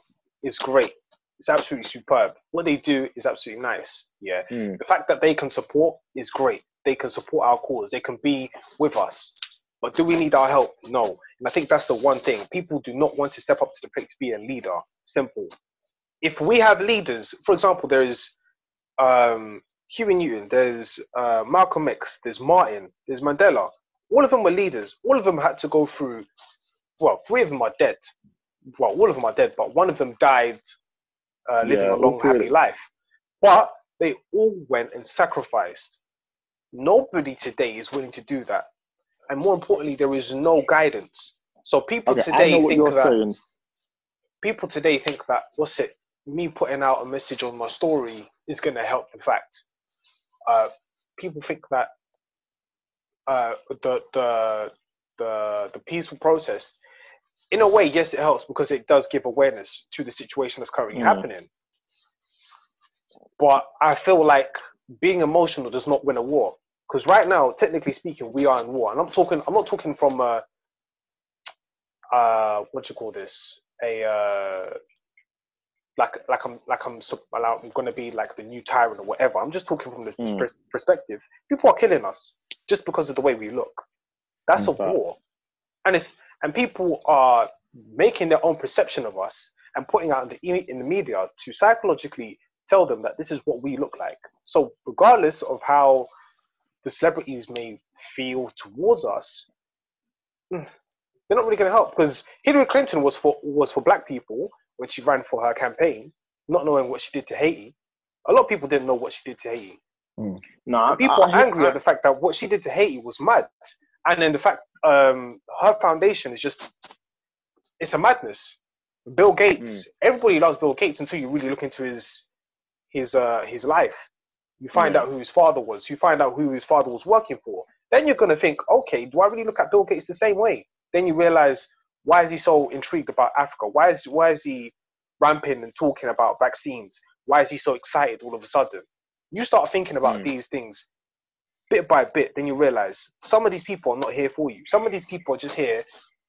is great. It's absolutely superb. What they do is absolutely nice. Yeah. Hmm. The fact that they can support is great. They can support our cause. They can be with us. But do we need our help? No. And I think that's the one thing. People do not want to step up to the plate to be a leader. Simple. If we have leaders, for example, there is um, Huey Newton, there's uh, Malcolm X, there's Martin, there's Mandela. All of them were leaders. All of them had to go through. Well, three of them are dead. Well, all of them are dead, but one of them died uh, living Yeah, a long, happy life. But they all went and sacrificed. Nobody today is willing to do that. And more importantly, there is no guidance. So people Okay, today think that saying. people today think that what's it? Me putting out a message on my story is going to help. In fact, uh, people think that uh, the the the the peaceful protest, in a way, yes, it helps because it does give awareness to the situation that's currently Mm. happening. But I feel like being emotional does not win a war because right now, technically speaking, we are in war, and I'm talking. I'm not talking from a uh, what you call this a uh, like like I'm like I'm like I'm gonna be like the new tyrant or whatever. I'm just talking from the Mm. pers- perspective. People are killing us just because of the way we look. That's a Mm, fact. war, and it's and people are making their own perception of us and putting out in the in the media to psychologically tell them that this is what we look like. So regardless of how the celebrities may feel towards us, mm, they're not really going to help because Hillary Clinton was for was for black people when she ran for her campaign, not knowing what she did to Haiti. A lot of people didn't know what she did to Haiti. No, I- People I- are I- angry at the fact that what she did to Haiti was mad, and then the fact um, her foundation is just it's a madness. Bill Gates, everybody loves Bill Gates until you really look into his his uh, his life. You find Yeah. out who his father was. You find out who his father was working for. Then you're gonna think, okay, do I really look at Bill Gates the same way? Then you realize why is he so intrigued about Africa? Why is why is he ramping and talking about vaccines? Why is he so excited all of a sudden? You start thinking about Mm. these things bit by bit, then you realize some of these people are not here for you. Some of these people are just here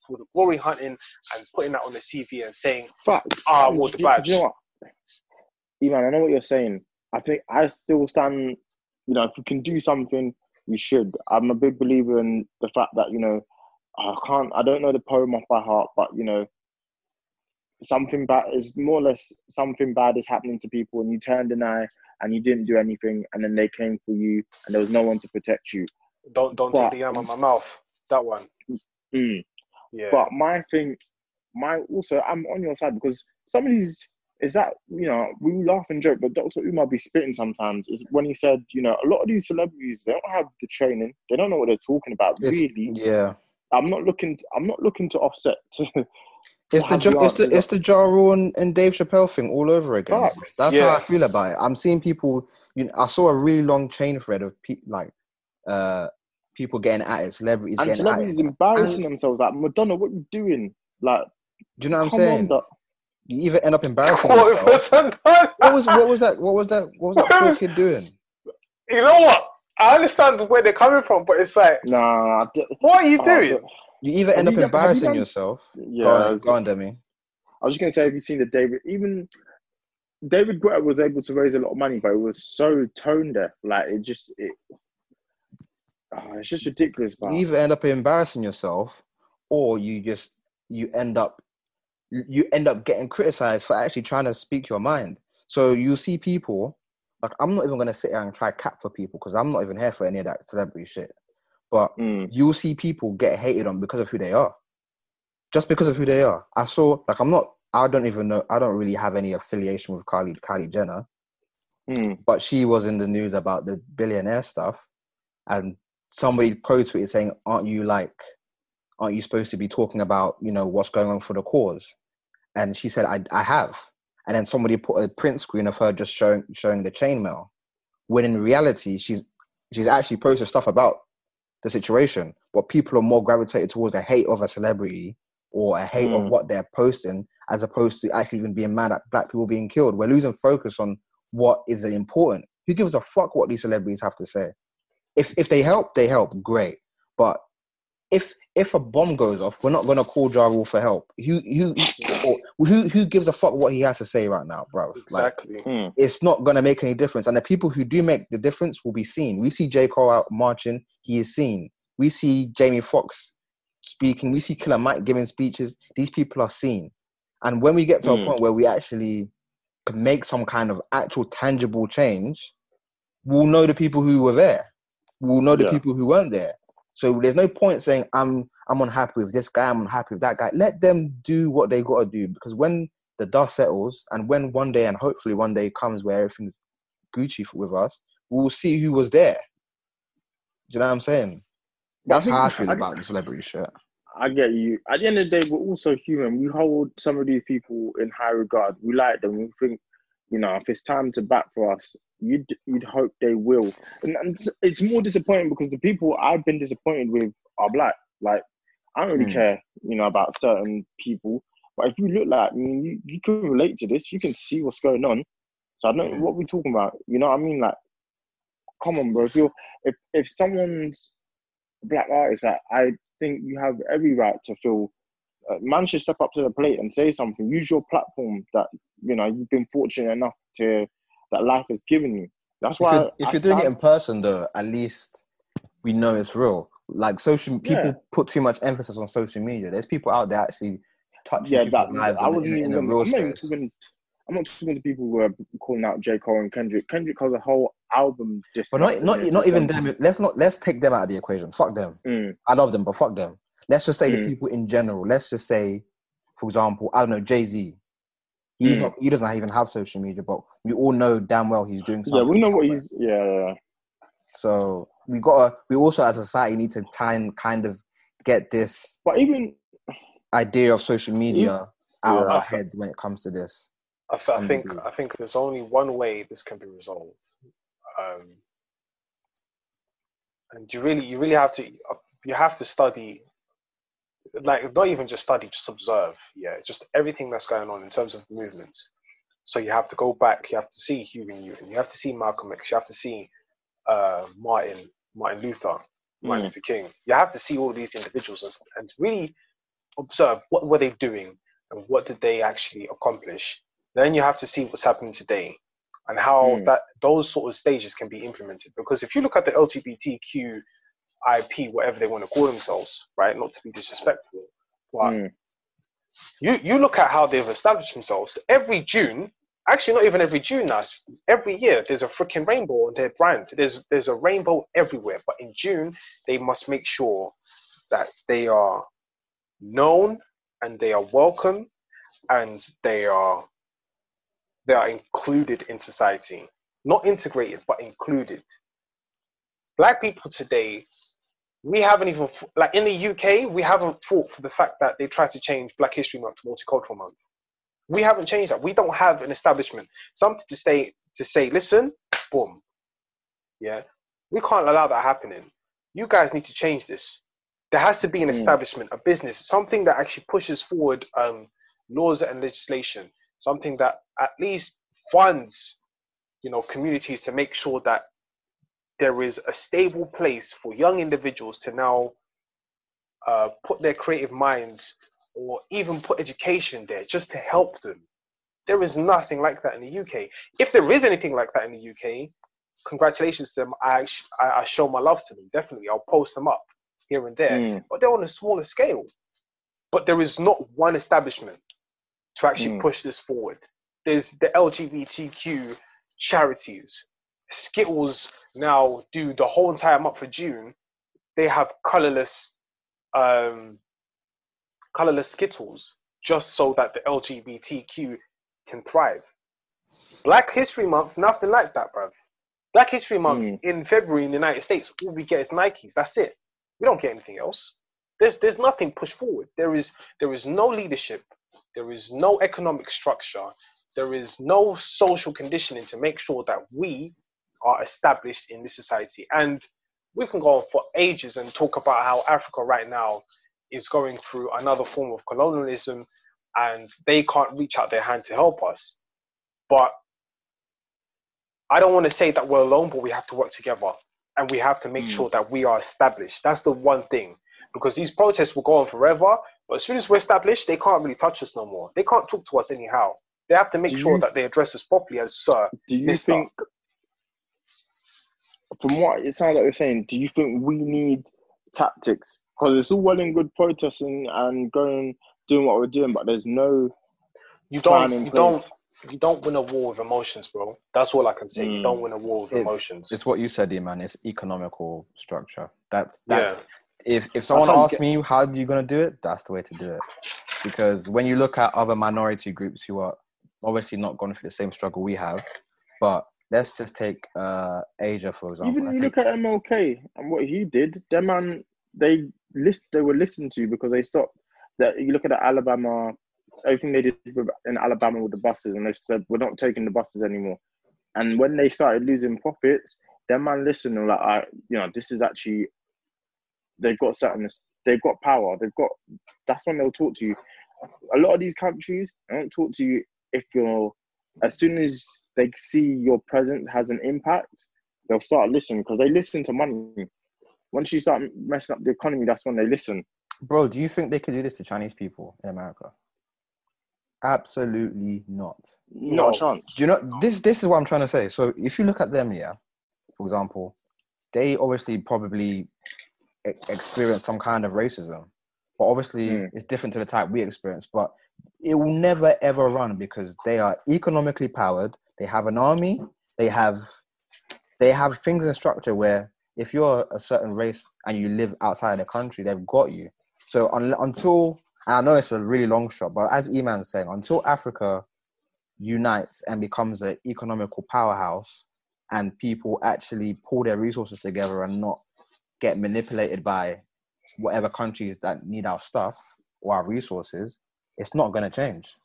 for the glory hunting and putting that on the CV and saying, Fact. ah, well, the badge. Do you know what? Iman, I know what you're saying. I think I still stand. You know, if you can do something, you should. I'm a big believer in the fact that you know, I can't. I don't know the poem off by heart, but you know, something bad is more or less something bad is happening to people, and you turned an eye and you didn't do anything, and then they came for you, and there was no one to protect you. Don't don't But- take the yam out my mouth. That one. Mm. Yeah. But my thing, my also, I'm on your side because some of these is that you know we laugh and joke, but Dr. Umar be spitting sometimes. Is when he said, you know, a lot of these celebrities they don't have the training, they don't know what they're talking about. It's- really, Yeah. I'm not looking. I'm not looking to offset. It's the jo- the it's the it's the Ja Rule and, and Dave Chappelle thing all over again. Facts. That's Yeah. how I feel about it. I'm seeing people. You know, I saw a really long chain thread of pe- like uh people getting at it, celebrities and getting celebrities at it. embarrassing themselves. Like Madonna, what you doing? Like, Do you know what I'm saying? on. You either end up embarrassing What yourself. What was what was that? What was that? What was that poor kid doing? you know what? I understand where they're coming from, but it's like, Nah, I d- what are you doing? d- You either end up you done- have you embarrassing yourself. yeah. Go on, go on, Demi. I was just gonna say, have you seen the David? Even David Guetta was able to raise a lot of money, but it was so tone deaf. Like it just, it, oh, it's just ridiculous. You Man. either end up embarrassing yourself, or you just you end up you end up getting criticized for actually trying to speak your mind. So you see people like I'm not even gonna sit here and try cap for people because I'm not even here for any of that celebrity shit. But Mm, you'll see people get hated on because of who they are. Just because of who they are. I saw like I'm not I don't even know I don't really have any affiliation with Kylie Kylie Jenner, mm, but she was in the news about the billionaire stuff and somebody co-tweeted saying, Aren't you like aren't you supposed to be talking about, you know, what's going on for the cause? And she said, I I have. And then somebody put a print screen of her just showing showing the chainmail. When in reality she's she's actually posted stuff about the situation, but people are more gravitated towards the hate of a celebrity or a hate of Mm. what they're posting as opposed to actually even being mad at black people being killed. We're losing focus on what is important. Who gives a fuck what these celebrities have to say? If if they help, they help, great. But if if a bomb goes off, we're not gonna call Ja Rule for help. Who who or who who gives a fuck what he has to say right now, bro? Like Exactly. mm. it's not going to make any difference. And the people who do make the difference will be seen. We see J. Cole out marching, he is seen. We see Jamie Foxx speaking. We see Killer Mike giving speeches. These people are seen. And when we get to Mm. a point where we actually can make some kind of actual tangible change, we'll know the people who were there. We'll know the Yeah. people who weren't there. So there's no point saying I'm I'm unhappy with this guy, I'm unhappy with that guy. Let them do what they gotta do because when the dust settles and when one day and hopefully one day comes where everything's Gucci with us, we'll see who was there. Do you know what I'm saying? I That's how I feel I- about the celebrity shit. I get you. At the end of the day, we're also human. We hold some of these people in high regard. We like them. We think, you know, if it's time to bat for us, you'd you'd hope they will. And, and it's- it's more disappointing because the people I've been disappointed with are black. Like, I don't really Hmm. care, you know, about certain people. But if you look like, I mean, you, you can relate to this. You can see what's going on. So I don't know Hmm. what we're talking about. You know what I mean? Like, come on, bro. If you're if if someone's a black artist, I, I think you have every right to feel uh, man should step up to the plate and say something. Use your platform that you know you've been fortunate enough to that life has given you. That's why if you're, if you're doing it in person, though, at least we know it's real. Like social, people yeah. put too much emphasis on social media. There's people out there actually touching yeah, people's that, lives I wasn't in, even, in I'm not even talking. I'm not talking to people who are calling out J Cole and Kendrick. Kendrick has a whole album. But not not not even them. Let's not let's take them out of the equation. Fuck them. Mm. I love them, but fuck them. Let's just say mm. the people in general. Let's just say, for example, I don't know Jay Z. He's mm. not. He doesn't even have social media, but we all know damn well he's doing something. Yeah, we know what he's. Yeah, yeah. So we gotta. We also, as a society, need to try and kind of get this. But even idea of social media yeah. out of our heads when it comes to this. I, th- I think. I think there's only one way this can be resolved. Um, and you really, you really have to. You have to study like not even just study, just observe. Yeah, just everything that's going on in terms of movements. So you have to go back. You have to see Huey Newton. You have to see Malcolm X. You have to see uh, Martin Martin Luther, Martin mm. Luther King. You have to see all these individuals and, and really observe what were they doing and what did they actually accomplish. Then you have to see what's happening today and how mm. that those sort of stages can be implemented. Because if you look at the LGBTQ IP, whatever they want to call themselves, right? Not to be disrespectful, but mm. you you look at how they've established themselves. Every June, actually not even every June now, every year there's a freaking rainbow on their brand. There's there's a rainbow everywhere. But in June, they must make sure that they are known and they are welcome and they are they are included in society. Not integrated, but included. Black people today we haven't even like in the UK, we haven't fought for the fact that they tried to change Black History Month to Multicultural Month. We haven't changed that. We don't have an establishment, something to say to say, listen, boom, yeah, we can't allow that happening. You guys need to change this. There has to be an hmm. establishment, a business, something that actually pushes forward um, laws and legislation, something that at least funds, you know, communities to make sure that there is a stable place for young individuals to now uh, put their creative minds or even put education there just to help them. There is nothing like that in the UK. If there is anything like that in the UK, congratulations to them. I, I show my love to them. Definitely, I'll post them up here and there. Mm. But they're on a smaller scale. But there is not one establishment to actually mm. push this forward. There's the LGBTQ charities, Skittles now do the whole entire month of June. They have colorless, um, colorless Skittles just so that the LGBTQ can thrive. Black History Month, nothing like that, bruv. Black History Month mm. in February in the United States, all we get is Nikes. That's it. We don't get anything else. There's there's nothing pushed forward. There is there is no leadership. There is no economic structure. There is no social conditioning to make sure that we are established in this society. And we can go on for ages and talk about how Africa right now is going through another form of colonialism and they can't reach out their hand to help us. But I don't want to say that we're alone, but we have to work together and we have to make mm. sure that we are established. That's the one thing. Because these protests will go on forever, but as soon as we're established, they can't really touch us no more. They can't talk to us anyhow. They have to make do sure you, that they address us properly as sir. Do you Mr. think from what it sounds like you're saying, do you think we need tactics? Because it's all well and good protesting and going doing what we're doing, but there's no you don't you place. don't you don't win a war with emotions, bro. That's all I can say. Mm. You don't mm. win a war with it's, emotions. It's what you said, man. It's economical structure. That's that's yeah. if if someone asks me how are you gonna do it, that's the way to do it. Because when you look at other minority groups who are obviously not going through the same struggle we have, but let's just take uh, Asia for example. Even you look at MLK and what he did, them man, they list they were listened to because they stopped. That you look at the Alabama, everything they did in Alabama with the buses, and they said we're not taking the buses anymore. And when they started losing profits, them man listened and like, I, you know, this is actually they've got certain, they've got power, they've got. That's when they'll talk to you. A lot of these countries don't talk to you if you're as soon as they see your presence has an impact, they'll start listening because they listen to money. Once you start messing up the economy, that's when they listen. Bro, do you think they could do this to Chinese people in America? Absolutely not. Not No. a chance. Do you know this? This is what I'm trying to say. So if you look at them, yeah, for example, they obviously probably e- experience some kind of racism, but obviously Mm. it's different to the type we experience. But it will never ever run because they are economically powered. They have an army. They have they have things in structure where if you're a certain race and you live outside the country, they've got you. So un- until I know it's a really long shot, but as Eman's saying, until Africa unites and becomes an economical powerhouse and people actually pull their resources together and not get manipulated by whatever countries that need our stuff or our resources, it's not going to change.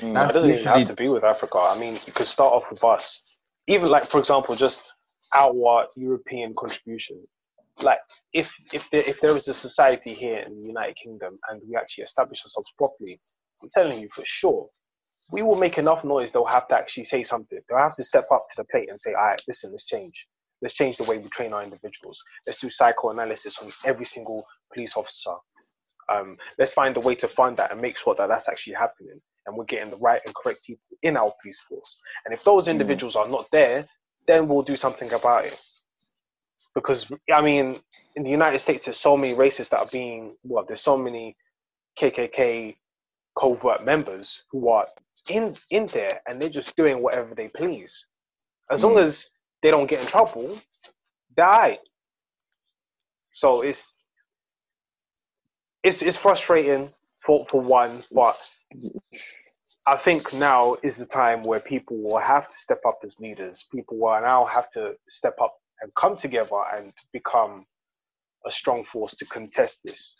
Mm. That's it doesn't even have to be with Africa. I mean, you could start off with us. Even like, for example, just our European contribution. Like, if if there if there is a society here in the United Kingdom and we actually establish ourselves properly, I'm telling you for sure, we will make enough noise. They'll have to actually say something. They'll have to step up to the plate and say, "All right, listen, let's change. Let's change the way we train our individuals. Let's do psychoanalysis on every single police officer. Um, let's find a way to fund that and make sure that that's actually happening." And we're getting the right and correct people in our police force. And if those individuals are not there, then we'll do something about it. Because I mean, in the United States, there's so many racists that are being well, there's so many KKK covert members who are in in there and they're just doing whatever they please. As long Mm. as they don't get in trouble, they're. So it's it's it's frustrating for for one, but I think now is the time where people will have to step up as leaders. People will now have to step up and come together and become a strong force to contest this.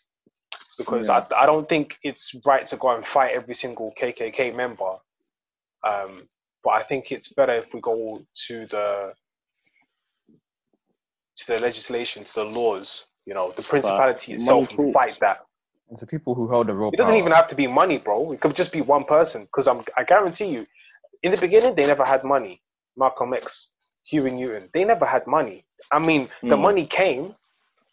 Because Yeah. I, I don't think it's right to go and fight every single KKK member. Um, but I think it's better if we go to the to the legislation, to the laws. You know, the principality money itself fight that. It's the people who hold the real It doesn't power. even have to be money, bro. It could just be one person. Because I'm, I guarantee you, in the beginning they never had money. Malcolm X, Huey Newton, they never had money. I mean, the Hmm. money came.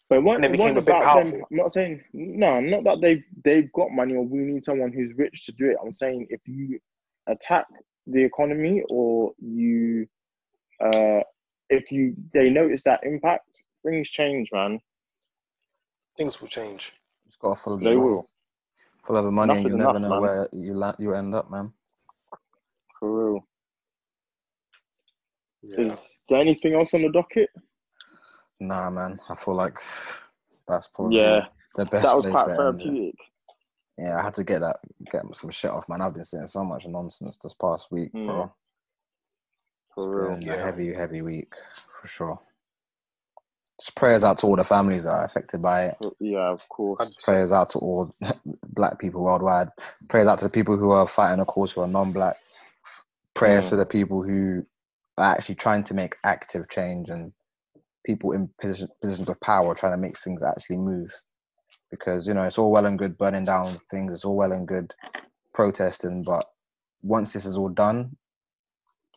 But what, And they became what a bit about them? powerful. I'm not saying no, not that they've they've got money or we need someone who's rich to do it. I'm saying if you attack the economy or you uh if you they notice that impact, things change, man. Things will change. Just gotta follow the They money. will. Follow the money, and you never enough, know man. where you la- you end up, man. For real. Yeah. Is there anything else on the docket? Nah, man. I feel like that's probably Yeah, the best. that was place quite to therapeutic. Yeah, I had to get that, get some shit off, man. I've been saying so much nonsense this past week, Mm. bro. For It's real. been a Yeah. heavy, heavy week for sure. Just prayers out to all the families that are affected by it. Yeah, of course. Prayers out to all black people worldwide. Prayers out to the people who are fighting a cause who are non-black. Prayers Mm. to the people who are actually trying to make active change and people in position, positions of power trying to make things actually move. Because you know it's all well and good burning down things. It's all well and good protesting, but once this is all done,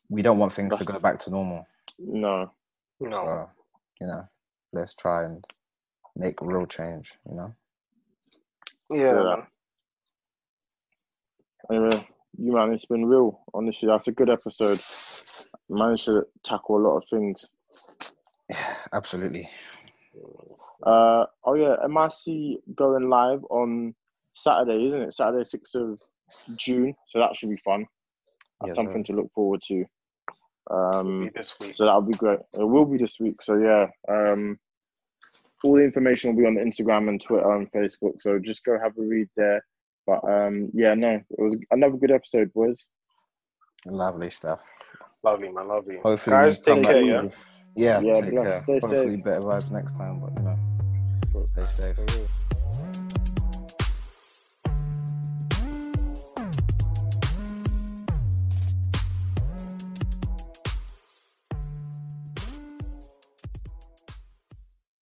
we don't want things to go back to normal. No. No. So, you know, let's try and make real change, you know? Yeah. Yeah. man. Anyway, you man, it's been real. Honestly, that's a good episode. Managed to tackle a lot of things. Yeah, absolutely. Uh oh yeah, MIC going live on Saturday, isn't it? Saturday, sixth of June. So that should be fun. That's Yes, something to look forward to. Um, this week. so that'll be great. It will be this week. So yeah, um, all the information will be on Instagram and Twitter and Facebook. So just go have a read there. But um, yeah, no, it was another good episode, boys. Lovely stuff. Lovely, man. Lovely. Hopefully, Guys, take back care, with- yeah? Yeah, Yeah, take bless. care. Stay Hopefully, safe. better vibes next time, but you know, stay safe. For real.